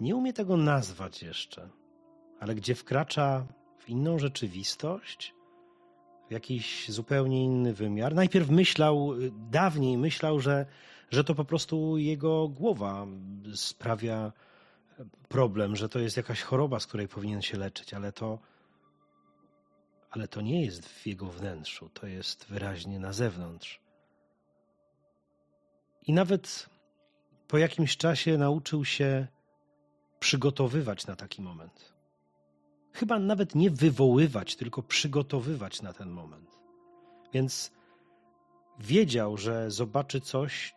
nie umie tego nazwać jeszcze, ale gdzie wkracza w inną rzeczywistość, w jakiś zupełnie inny wymiar. Najpierw myślał, dawniej myślał, że, że to po prostu jego głowa sprawia problem, że to jest jakaś choroba, z której powinien się leczyć, ale to, ale to nie jest w jego wnętrzu, to jest wyraźnie na zewnątrz. I nawet po jakimś czasie nauczył się przygotowywać na taki moment. Chyba nawet nie wywoływać, tylko przygotowywać na ten moment. Więc wiedział, że zobaczy coś,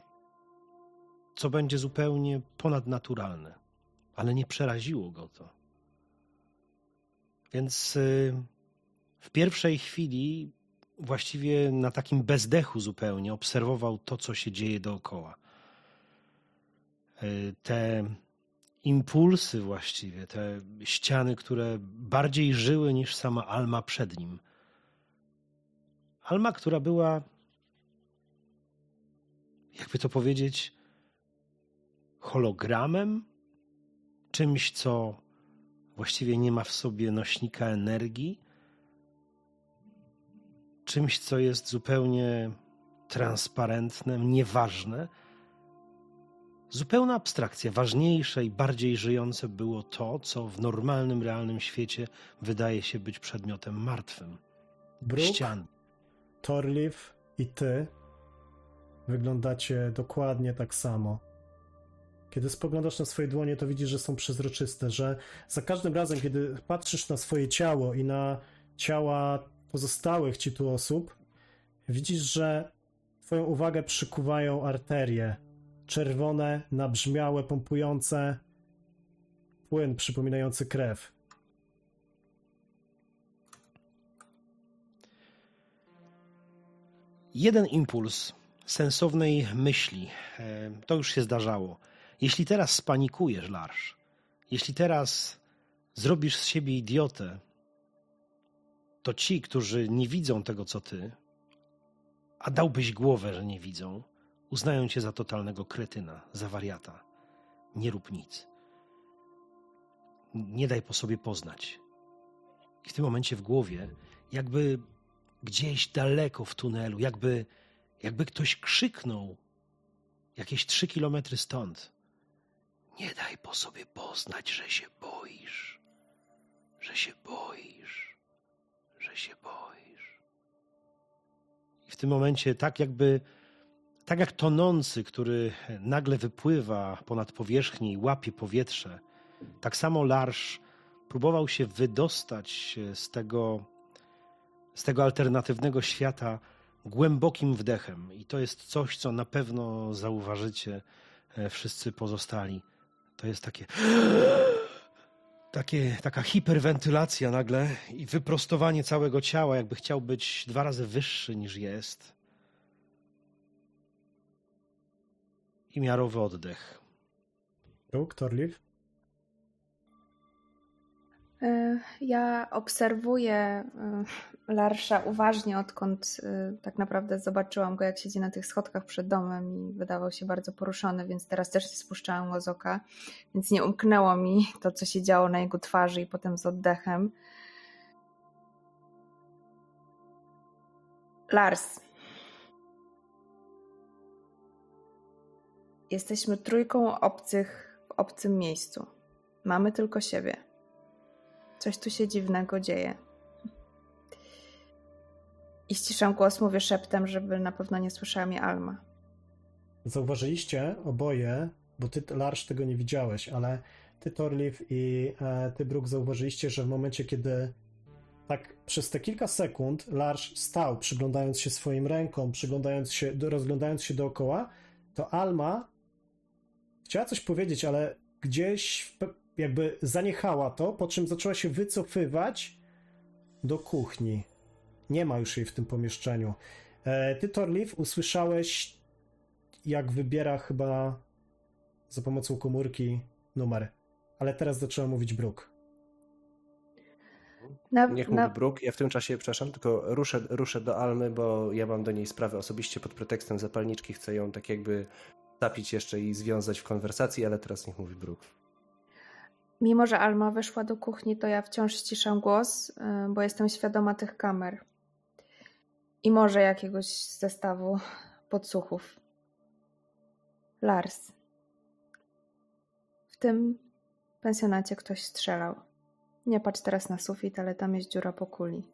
co będzie zupełnie ponadnaturalne, ale nie przeraziło go to. Więc y, w pierwszej chwili, właściwie na takim bezdechu zupełnie, obserwował to, co się dzieje dookoła. Y, Te impulsy właściwie, te ściany, które bardziej żyły niż sama Alma przed nim. Alma, która była, jakby to powiedzieć, hologramem, czymś, co właściwie nie ma w sobie nośnika energii, czymś, co jest zupełnie transparentne, nieważne. Zupełna abstrakcja. Ważniejsze i bardziej żyjące było to, co w normalnym, realnym świecie wydaje się być przedmiotem martwym. Brooke, Ścian. Torliv i ty wyglądacie dokładnie tak samo. Kiedy spoglądasz na swoje dłonie, to widzisz, że są przezroczyste, że za każdym razem, kiedy patrzysz na swoje ciało i na ciała pozostałych ci tu osób, widzisz, że twoją uwagę przykuwają arterie. Czerwone, nabrzmiałe, pompujące płyn przypominający krew. Jeden impuls sensownej myśli, e, to już się zdarzało. Jeśli teraz spanikujesz, Larsz, jeśli teraz zrobisz z siebie idiotę, to ci, którzy nie widzą tego, co ty, a dałbyś głowę, że nie widzą, uznają cię za totalnego kretyna, za wariata. Nie rób nic. Nie daj po sobie poznać. I w tym momencie w głowie, jakby gdzieś daleko w tunelu, jakby, jakby ktoś krzyknął jakieś trzy kilometry stąd. Nie daj po sobie poznać, że się boisz, że się boisz, się boisz. I w tym momencie, tak jakby, tak jak tonący, który nagle wypływa ponad powierzchnię i łapie powietrze, tak samo Larsz próbował się wydostać z tego, z tego alternatywnego świata głębokim wdechem. I to jest coś, co na pewno zauważycie e, wszyscy pozostali. To jest takie, takie taka hiperwentylacja nagle i wyprostowanie całego ciała, jakby chciał być dwa razy wyższy niż jest. I miarowy oddech. Brooke, Torliv? E, Ja obserwuję e, Larsza uważnie, odkąd e, tak naprawdę zobaczyłam go, jak siedzi na tych schodkach przed domem i wydawał się bardzo poruszony, więc teraz też nie spuszczałam go z oka, więc nie umknęło mi to, co się działo na jego twarzy i potem z oddechem. Lars. Jesteśmy trójką obcych w obcym miejscu. Mamy tylko siebie. Coś tu się dziwnego dzieje. I ściszam głos, mówię szeptem, żeby na pewno nie słyszała mnie Alma. Zauważyliście oboje, bo ty, Lars, tego nie widziałeś, ale ty, Torliv i e, ty, Brooke, zauważyliście, że w momencie, kiedy tak przez te kilka sekund Lars stał, przyglądając się swoim rękom, przyglądając się, rozglądając się dookoła, to Alma chciała coś powiedzieć, ale gdzieś jakby zaniechała to, po czym zaczęła się wycofywać do kuchni. Nie ma już jej w tym pomieszczeniu. E, ty, Torliv, usłyszałeś, jak wybiera chyba za pomocą komórki numer. Ale teraz zaczęła mówić Brooke. Na, Niech na... mówi Brooke. Ja w tym czasie, przepraszam, tylko ruszę, ruszę do Almy, bo ja mam do niej sprawę osobiście pod pretekstem zapalniczki. Chcę ją tak jakby zapić jeszcze i związać w konwersacji, ale teraz niech mówi Brooke. Mimo, że Alma weszła do kuchni, to ja wciąż ściszam głos, y, bo jestem świadoma tych kamer. I może jakiegoś zestawu podsłuchów. Lars. W tym pensjonacie ktoś strzelał. Nie patrz teraz na sufit, ale tam jest dziura po kuli.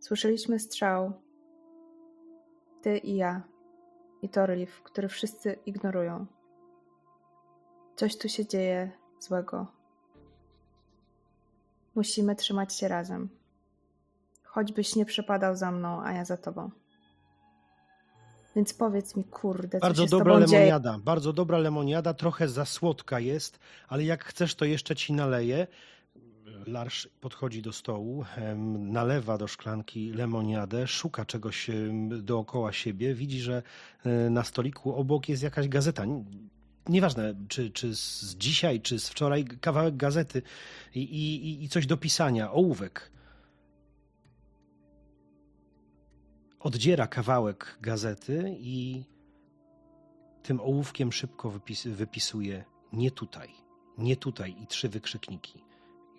Słyszeliśmy strzał. Ty i ja. I Torliv, który wszyscy ignorują. Coś tu się dzieje złego. Musimy trzymać się razem. Choćbyś nie przepadał za mną, a ja za tobą. Więc powiedz mi, kurde, co Bardzo się dobra z tobą lemoniada, dzieje? bardzo dobra lemoniada, trochę za słodka jest, ale jak chcesz, to jeszcze ci naleję. Larsz podchodzi do stołu, nalewa do szklanki lemoniadę, szuka czegoś dookoła siebie, widzi, że e, na stoliku obok jest jakaś gazeta. Nieważne, czy, czy z dzisiaj, czy z wczoraj, kawałek gazety i, i, i coś do pisania, ołówek. Oddziera kawałek gazety i tym ołówkiem szybko wypis, wypisuje nie tutaj, nie tutaj i trzy wykrzykniki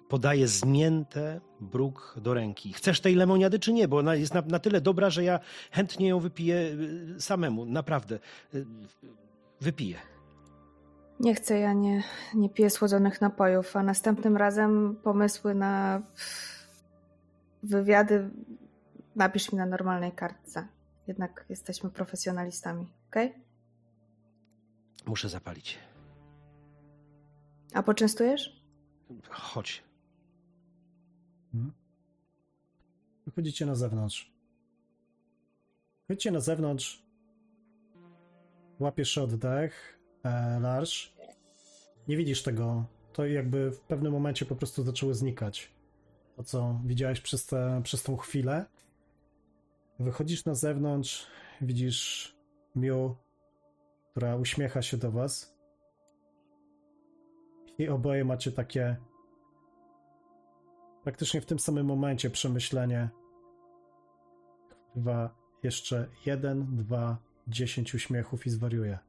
podaje zmięte bruk do ręki. Chcesz tej lemoniady czy nie? Bo ona jest na, na, tyle dobra, że ja chętnie ją wypiję y, samemu. Naprawdę. Y, wypiję. Nie chcę, ja nie, nie piję słodzonych napojów, a następnym razem pomysły na wywiady napisz mi na normalnej kartce. Jednak jesteśmy profesjonalistami, ok? Muszę zapalić. A poczęstujesz? Chodź. Mhm. Wychodzicie na zewnątrz. Wychodzicie na zewnątrz. Łapiesz oddech, e. Nie widzisz tego. To jakby w pewnym momencie po prostu zaczęło znikać. To, co widziałeś przez, te, przez tą chwilę. Wychodzisz na zewnątrz, widzisz Miu, która uśmiecha się do was. I oboje macie takie praktycznie w tym samym momencie przemyślenie. Chyba jeszcze jeden, dwa, dziesięć uśmiechów i zwariuje.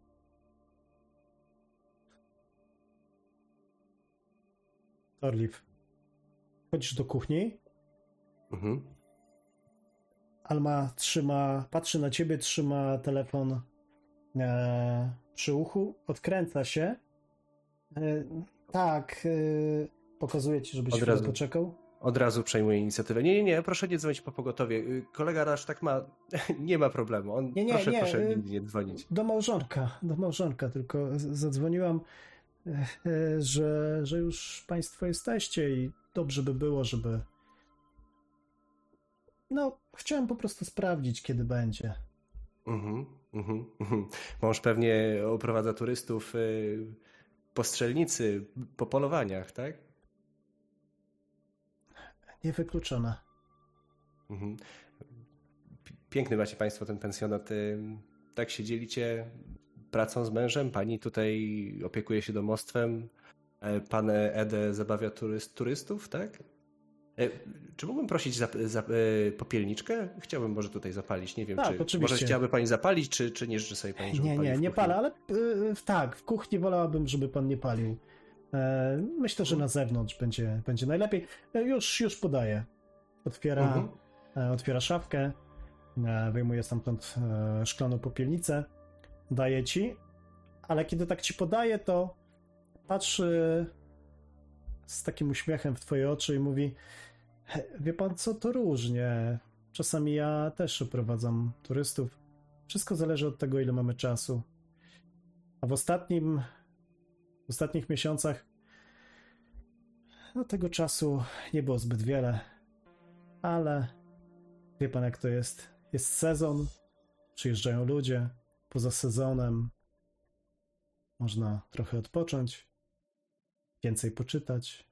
Torliv, chodzisz do kuchni. Mhm. Alma trzyma, patrzy na ciebie, trzyma telefon e, przy uchu, odkręca się. E, tak, e, pokazuje ci, żebyś Od poczekał. Od razu przejmuje inicjatywę. Nie, nie, nie, proszę nie dzwonić po pogotowie. Y, kolega Rasz tak ma, nie ma problemu. On, nie, nie, proszę, nie, proszę nie, nie dzwonić. Do małżonka, do małżonka, tylko zadzwoniłam, że, że już państwo jesteście i dobrze by było, żeby... No, chciałem po prostu sprawdzić, kiedy będzie. Mhm, mhm, mhm. Mąż pewnie oprowadza turystów y, po strzelnicy, po polowaniach, tak? Niewykluczone. Mhm. Piękny macie Państwo ten pensjonat. Tak się dzielicie pracą z mężem. Pani tutaj opiekuje się domostwem. E, pan Ede zabawia turyst, turystów, tak? E, czy mógłbym prosić za, za e, popielniczkę? Chciałbym może tutaj zapalić. Nie wiem, tak, czy może chciałaby pani zapalić, czy, czy nie życzy sobie pani, żeby Nie, nie, nie palę, ale tak, w kuchni wolałabym, żeby pan nie palił. Myślę, że na zewnątrz będzie, będzie najlepiej. Już, już podaję. Otwiera, mhm. Otwiera szafkę. Wyjmuje stamtąd szklaną popielnicę, daje ci, ale kiedy tak ci podaje, to patrzy z takim uśmiechem w twoje oczy i mówi: Wie pan co, to różnie. Czasami ja też oprowadzam turystów. Wszystko zależy od tego, ile mamy czasu. A w ostatnim, w ostatnich miesiącach no tego czasu nie było zbyt wiele, ale wie pan jak to jest. Jest sezon, przyjeżdżają ludzie, poza sezonem można trochę odpocząć, więcej poczytać.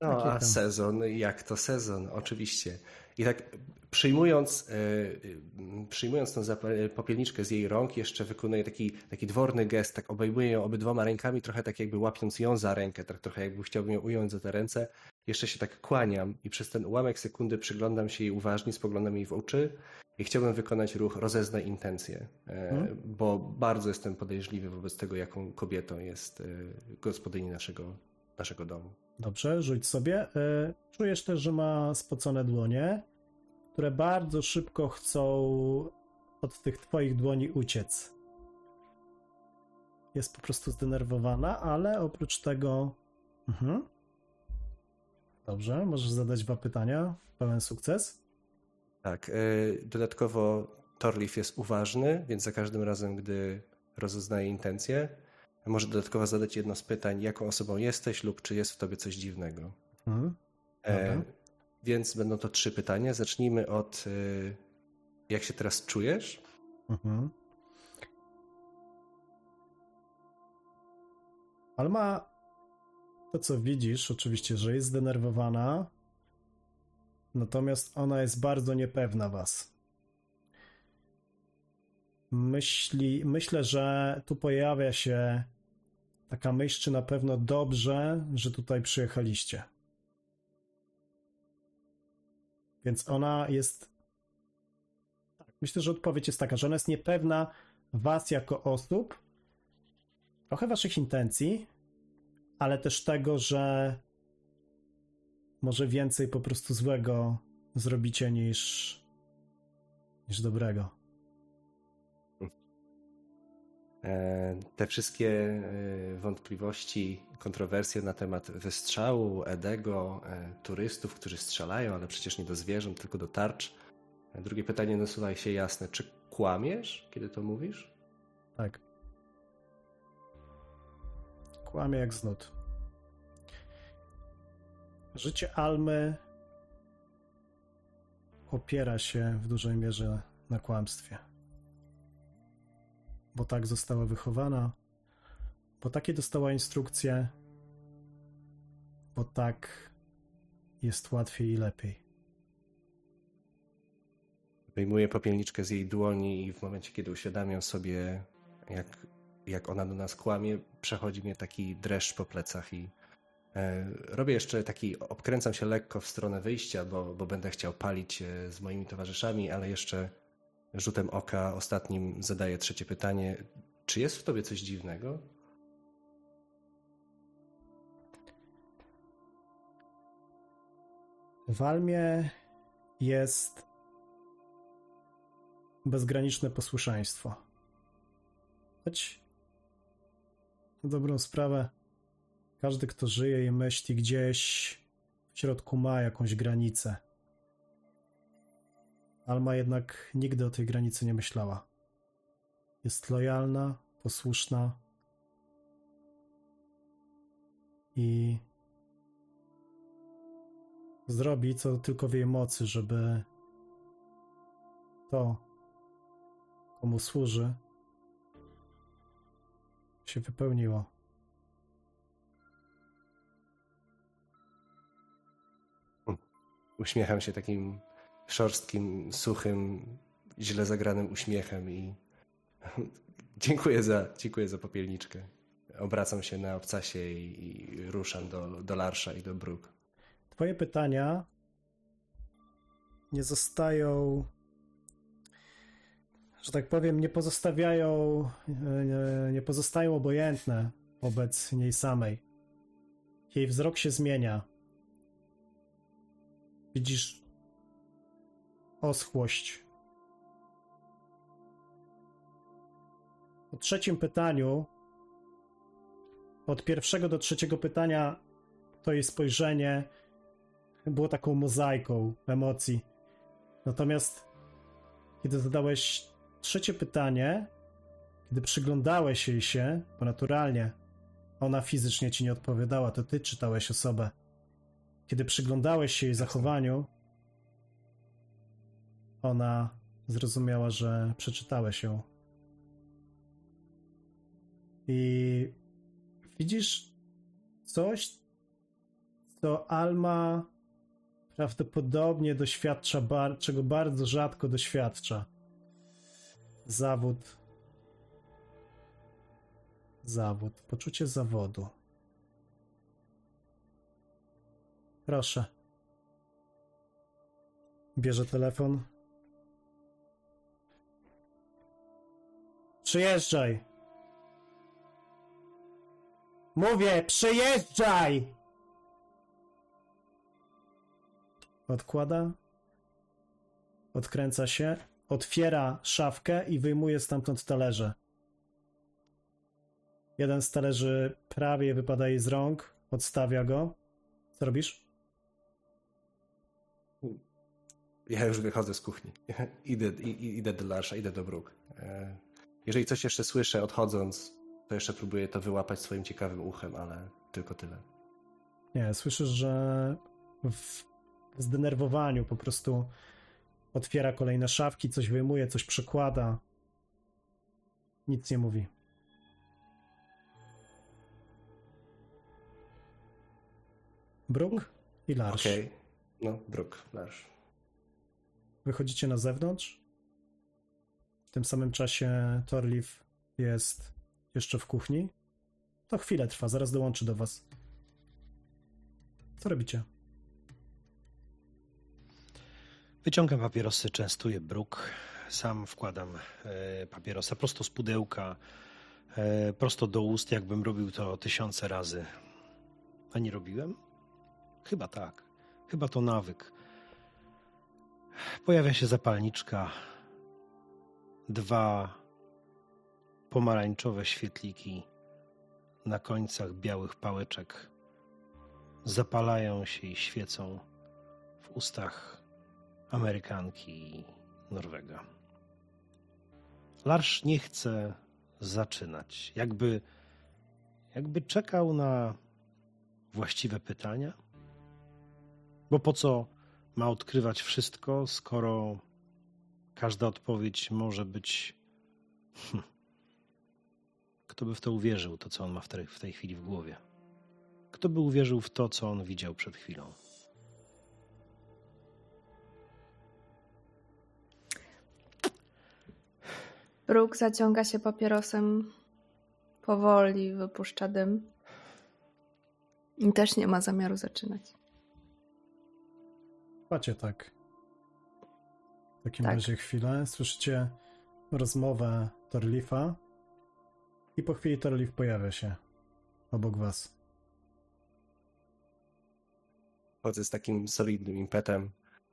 No, Takie a sezon, jak to sezon, oczywiście. I tak przyjmując, e, e, przyjmując tą zap- popielniczkę z jej rąk, jeszcze wykonuje taki, taki dworny gest, tak obejmuje ją obydwoma rękami, trochę tak jakby łapiąc ją za rękę, tak trochę jakby chciałbym ją ująć za te ręce. Jeszcze się tak kłaniam i przez ten ułamek sekundy przyglądam się jej uważnie, spoglądam jej w oczy i chciałbym wykonać ruch rozeznaj intencje, e, Mhm. bo bardzo jestem podejrzliwy wobec tego, jaką kobietą jest e, gospodyni naszego, naszego domu. Dobrze, rzuć sobie. Y, Czujesz też, że ma spocone dłonie, które bardzo szybko chcą od tych twoich dłoni uciec. Jest po prostu zdenerwowana, ale oprócz tego. Mhm. Dobrze, możesz zadać dwa pytania. Pełen sukces. Tak. e, Dodatkowo Torlif jest uważny, więc za każdym razem, gdy rozeznaje intencje, może dodatkowo zadać jedno z pytań, jaką osobą jesteś lub czy jest w tobie coś dziwnego. Mhm. E, więc będą to trzy pytania. Zacznijmy od e, jak się teraz czujesz? Mhm. Alma, to co widzisz, oczywiście, że jest zdenerwowana, natomiast ona jest bardzo niepewna was. Myśli, myślę, że tu pojawia się taka myśl, czy na pewno dobrze, że tutaj przyjechaliście. Więc ona jest tak, myślę, że odpowiedź jest taka, że ona jest niepewna was jako osób, trochę waszych intencji, ale też tego, że może więcej po prostu złego zrobicie niż, niż dobrego. E, Te wszystkie e, wątpliwości, kontrowersje na temat wystrzału, Edego, e, turystów, którzy strzelają, ale przecież nie do zwierząt, tylko do tarcz. Drugie pytanie nasuwa się jasne. Czy kłamiesz, kiedy to mówisz? Tak. Kłamie jak znud. Życie Almy opiera się w dużej mierze na kłamstwie. Bo tak została wychowana, bo takie dostała instrukcje, bo tak jest łatwiej i lepiej. Wyjmuję popielniczkę z jej dłoni i w momencie, kiedy uświadamiam sobie, jak, jak ona do nas kłamie, przechodzi mnie taki dreszcz po plecach i e, robię jeszcze taki, obkręcam się lekko w stronę wyjścia, bo, bo będę chciał palić e, z moimi towarzyszami, ale jeszcze rzutem oka ostatnim zadaję trzecie pytanie. Czy jest w tobie coś dziwnego? W Almie jest bezgraniczne posłuszeństwo. Choć na dobrą sprawę każdy, kto żyje i myśli gdzieś w środku ma jakąś granicę. Alma jednak nigdy o tej granicy nie myślała. Jest lojalna, posłuszna i zrobi co tylko w jej mocy, żeby to, komu służy, się wypełniło. Uśmiecham się takim szorstkim, suchym, źle zagranym uśmiechem i dziękuję za, dziękuję za popielniczkę. Obracam się na obcasie i, i ruszam do, do Larsza i do Bruk. Twoje pytania nie zostają, że tak powiem, nie pozostawiają, nie, nie pozostają obojętne wobec niej samej. Jej wzrok się zmienia. Widzisz oschłość. Po trzecim pytaniu, od pierwszego do trzeciego pytania, to jej spojrzenie było taką mozaiką emocji. Natomiast kiedy zadałeś trzecie pytanie, kiedy przyglądałeś jej się, bo naturalnie ona fizycznie ci nie odpowiadała, to ty czytałeś osobę. Kiedy przyglądałeś się jej zachowaniu, ona zrozumiała, że przeczytałeś ją. I widzisz coś, co Alma prawdopodobnie doświadcza, bar- czego bardzo rzadko doświadcza. Zawód. Zawód. Poczucie zawodu. Proszę. Bierze telefon. Przyjeżdżaj. Mówię, przyjeżdżaj! Odkłada. Odkręca się. Otwiera szafkę i wyjmuje stamtąd talerze. Jeden z talerzy prawie wypada jej z rąk. Odstawia go. Co robisz? Ja już wychodzę z kuchni. Idę, i- idę do Larsza, idę do Bruk. E, Jeżeli coś jeszcze słyszę odchodząc, to jeszcze próbuję to wyłapać swoim ciekawym uchem, ale tylko tyle. Nie, słyszysz, że w zdenerwowaniu po prostu otwiera kolejne szafki, coś wyjmuje, coś przekłada. Nic nie mówi. Brooke i Lars. Okej. No, Bruk, Larsz. Wychodzicie na zewnątrz. W tym samym czasie Torliv jest jeszcze w kuchni. To chwilę trwa, zaraz dołączy do was. Co robicie? Wyciągam papierosy, częstuję bruk. Sam wkładam e, papierosa prosto z pudełka, e, prosto do ust, jakbym robił to tysiące razy. A nie robiłem? Chyba tak. Chyba to nawyk. Pojawia się zapalniczka. Dwa pomarańczowe świetliki na końcach białych pałeczek zapalają się i świecą w ustach Amerykanki Norwega. Larsz nie chce zaczynać. Jakby, jakby czekał na właściwe pytania. Bo po co ma odkrywać wszystko, skoro każda odpowiedź może być. Hm. Kto by w to uwierzył, to co on ma w tej, w tej chwili w głowie? Kto by uwierzył w to, co on widział przed chwilą? Brooke zaciąga się papierosem powoli, wypuszcza dym. I też nie ma zamiaru zaczynać. Macie tak. W takim Tak. razie chwilę. Słyszycie rozmowę Torlifa i po chwili Torlif pojawia się obok was. Chodzę z takim solidnym impetem.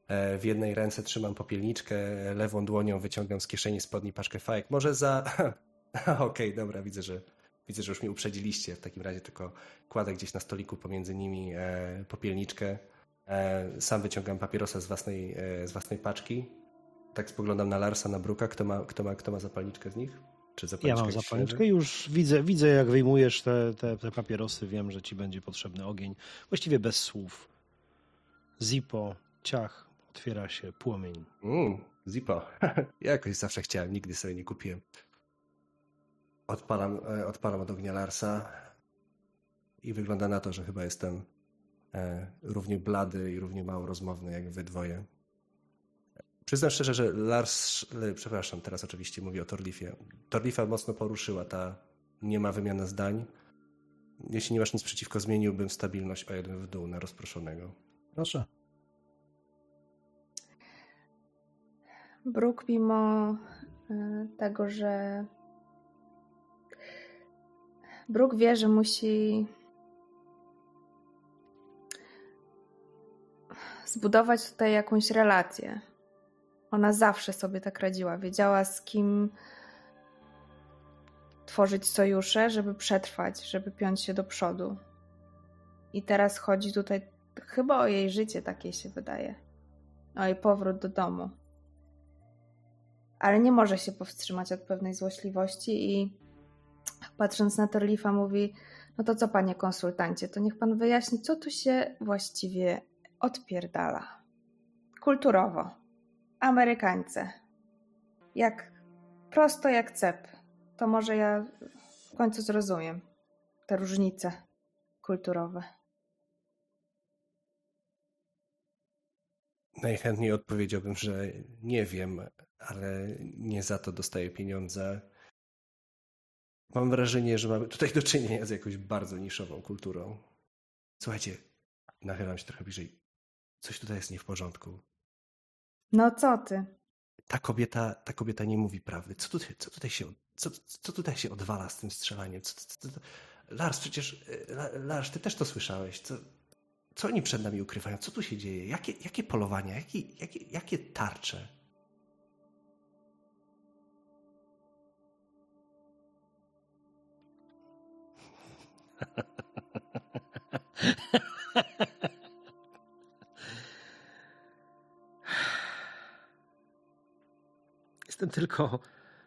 E, W jednej ręce trzymam popielniczkę, lewą dłonią wyciągam z kieszeni spodni paczkę fajek. Może za... Okej, dobra, widzę, że widzę, że już mnie uprzedziliście. W takim razie tylko kładę gdzieś na stoliku pomiędzy nimi e, popielniczkę. E, Sam wyciągam papierosa z własnej, e, z własnej paczki. Tak spoglądam na Larsa, na Bruka. Kto ma, kto ma, kto ma zapalniczkę z nich? Czy Ja mam zapalniczkę już widzę, widzę jak wyjmujesz te, te, te papierosy. Wiem, że ci będzie potrzebny ogień. Właściwie bez słów. Zippo, ciach, otwiera się płomień. Mm, Zippo. Ja jakoś zawsze chciałem, nigdy sobie nie kupiłem. Odpalam, e, odpalam od ognia Larsa i wygląda na to, że chyba jestem e, równie blady i równie mało rozmowny jak wy dwoje. Przyznam szczerze, że Lars, przepraszam, teraz oczywiście mówię o Torlifie. Torlifa mocno poruszyła ta nie ma wymiany zdań. Jeśli nie masz nic przeciwko, zmieniłbym stabilność o jeden w dół na rozproszonego. Proszę. Brooke, mimo y, tego, że Brooke wie, że musi zbudować tutaj jakąś relację. Ona zawsze sobie tak radziła. Wiedziała, z kim tworzyć sojusze, żeby przetrwać, żeby piąć się do przodu. I teraz chodzi tutaj chyba o jej życie, takie się wydaje. O jej powrót do domu. Ale nie może się powstrzymać od pewnej złośliwości i patrząc na Torlifa mówi, no to co panie konsultancie, to niech pan wyjaśni, co tu się właściwie odpierdala. Kulturowo. Amerykańce. Jak prosto jak cep. To może ja w końcu zrozumiem te różnice kulturowe. Najchętniej odpowiedziałbym, że nie wiem, ale nie za to dostaję pieniądze. Mam wrażenie, że mamy tutaj do czynienia z jakąś bardzo niszową kulturą. Słuchajcie, nachylam się trochę bliżej. Coś tutaj jest nie w porządku. No co ty? Ta kobieta, ta kobieta nie mówi prawdy. Co tutaj, co tutaj, się, co, co tutaj się odwala z tym strzelaniem? Co, co, co, Lars, przecież, e, Lars, ty też to słyszałeś. Co, co oni przed nami ukrywają? Co tu się dzieje? Jakie, jakie polowania? Jakie, jakie, jakie tarcze? Jestem tylko.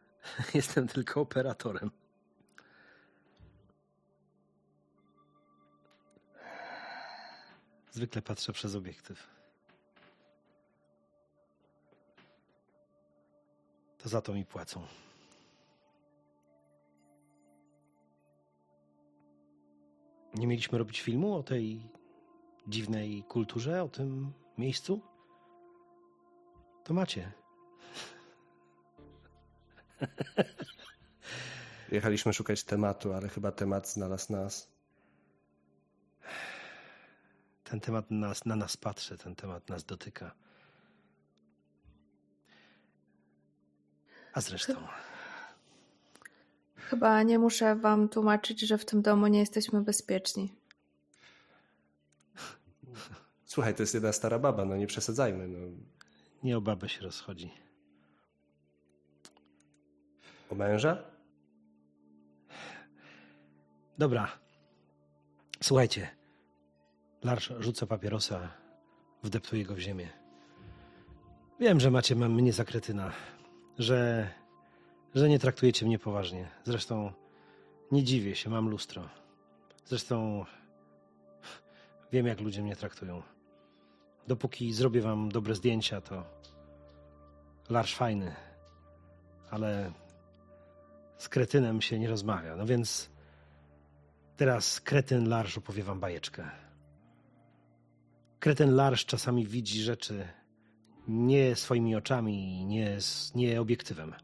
Jestem tylko operatorem. Zwykle patrzę przez obiektyw. To za to mi płacą. Nie mieliśmy robić filmu o tej dziwnej kulturze, o tym miejscu? To macie. Jechaliśmy szukać tematu, ale chyba temat znalazł nas. Ten temat nas, na nas patrzy, ten temat nas dotyka. A zresztą. Chyba nie muszę wam tłumaczyć, że w tym domu nie jesteśmy bezpieczni. Słuchaj, to jest jedna stara baba, no nie przesadzajmy. No. Nie o babę się rozchodzi. O męża? Dobra. Słuchajcie. Larsz rzuca papierosa, wdeptuje go w ziemię. Wiem, że macie mnie za kretyna, że, że nie traktujecie mnie poważnie. Zresztą nie dziwię się, mam lustro. Zresztą wiem, jak ludzie mnie traktują. Dopóki zrobię wam dobre zdjęcia, to Larsz fajny, ale z kretynem się nie rozmawia. No więc teraz kretyn Larsz opowie wam bajeczkę. Kretyn Larsz czasami widzi rzeczy nie swoimi oczami, nie, nie obiektywem.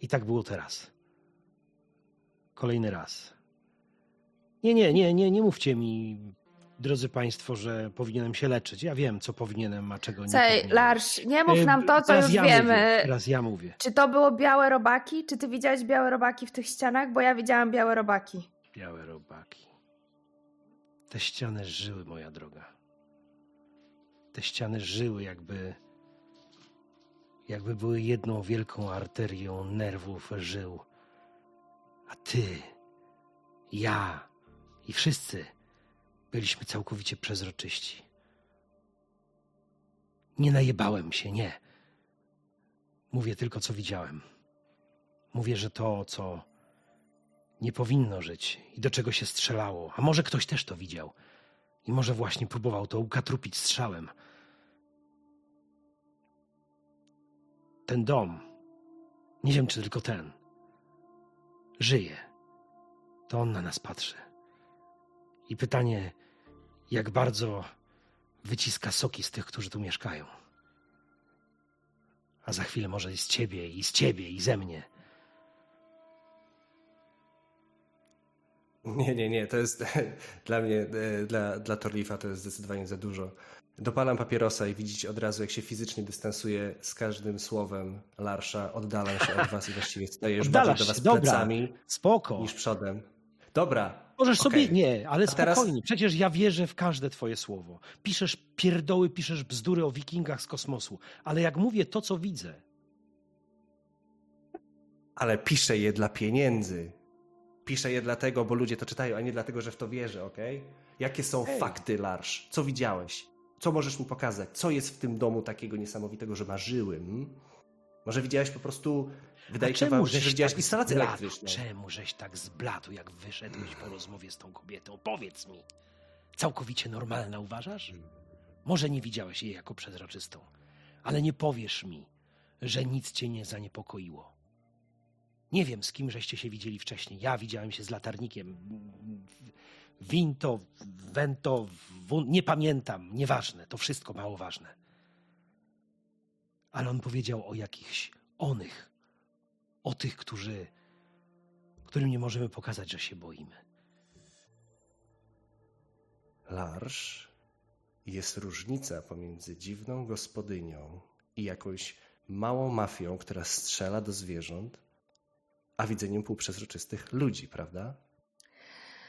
I tak było teraz. Kolejny raz. Nie, nie, nie, nie, nie mówcie mi, drodzy Państwo, że powinienem się leczyć. Ja wiem, co powinienem, a czego nie Cześć, powinienem. Larsz, nie mów nam to, co już ja wiemy. Mówię, teraz ja mówię. Czy to było białe robaki? Czy ty widziałeś białe robaki w tych ścianach? Bo ja widziałam białe robaki. Białe robaki. Te ściany żyły, moja droga. Te ściany żyły, jakby. Jakby były jedną wielką arterią nerwów żył. A ty, ja i wszyscy byliśmy całkowicie przezroczyści. Nie najebałem się, nie. Mówię tylko, co widziałem. Mówię, że to, co nie powinno żyć i do czego się strzelało. A może ktoś też to widział i może właśnie próbował to ukatrupić strzałem. Ten dom, nie wiem czy tylko ten, żyje. To on na nas patrzy. I pytanie, jak bardzo wyciska soki z tych, którzy tu mieszkają. A za chwilę może i z ciebie, i z ciebie, i ze mnie. Nie, nie, nie. To jest dla mnie, e, dla, dla Torlifa to jest zdecydowanie za dużo. Dopalam papierosa i widzicie od razu, jak się fizycznie dystansuję z każdym słowem Larsza. Oddalam się od was i właściwie staję już Oddalasz bardziej do was się, dobra. plecami Spoko. niż przodem. Dobra. Możesz okej. sobie. Nie, ale A teraz- spokojnie. Przecież ja wierzę w każde twoje słowo. Piszesz pierdoły, piszesz bzdury o wikingach z kosmosu. Ale jak mówię to, co widzę, Ale piszę je dla pieniędzy. Piszę je dlatego, bo ludzie to czytają, a nie dlatego, że w to wierzę, okej? Jakie są Ej. fakty, Larsz? Co widziałeś? Co możesz mi pokazać? Co jest w tym domu takiego niesamowitego, że marzyłem? Może widziałeś po prostu... Wydaje się wam, że widziałeś tak instalację zbladł? elektryczną. Czemu żeś tak zbladł, jak wyszedłeś po rozmowie z tą kobietą? Powiedz mi. Całkowicie normalna uważasz? Może nie widziałeś jej jako przezroczystą, ale nie powiesz mi, że nic cię nie zaniepokoiło. Nie wiem, z kim żeście się widzieli wcześniej. Ja widziałem się z latarnikiem. Winto, Wento, Wun... nie pamiętam, nieważne, to wszystko mało ważne. Ale on powiedział o jakichś onych, o tych, którzy, którym nie możemy pokazać, że się boimy. Larsz, jest różnica pomiędzy dziwną gospodynią i jakąś małą mafią, która strzela do zwierząt, a widzeniem półprzezroczystych ludzi, prawda?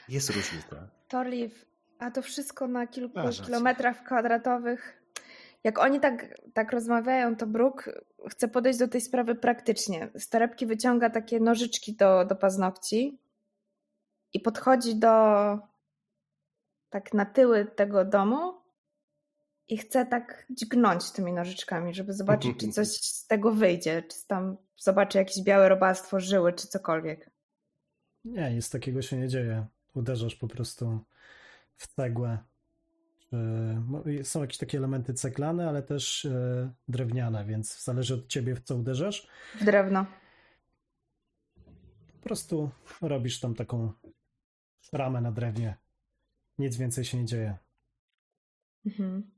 Jest różnica. Torliv, a to wszystko na kilku kilometrach kwadratowych. Jak oni tak, tak rozmawiają, to Brooke chce podejść do tej sprawy praktycznie. Z torebki wyciąga takie nożyczki do, do paznokci i podchodzi do tak na tyły tego domu i chce tak dźgnąć tymi nożyczkami, żeby zobaczyć, czy coś z tego wyjdzie, czy tam zobaczy jakieś białe robactwo, żyły, czy cokolwiek. Nie, nic takiego się nie dzieje. Uderzasz po prostu w cegłę. No, Są jakieś takie elementy ceglane, ale też e, drewniane, więc zależy od ciebie, w co uderzasz. W drewno. Po prostu robisz tam taką ramę na drewnie. Nic więcej się nie dzieje. Mhm.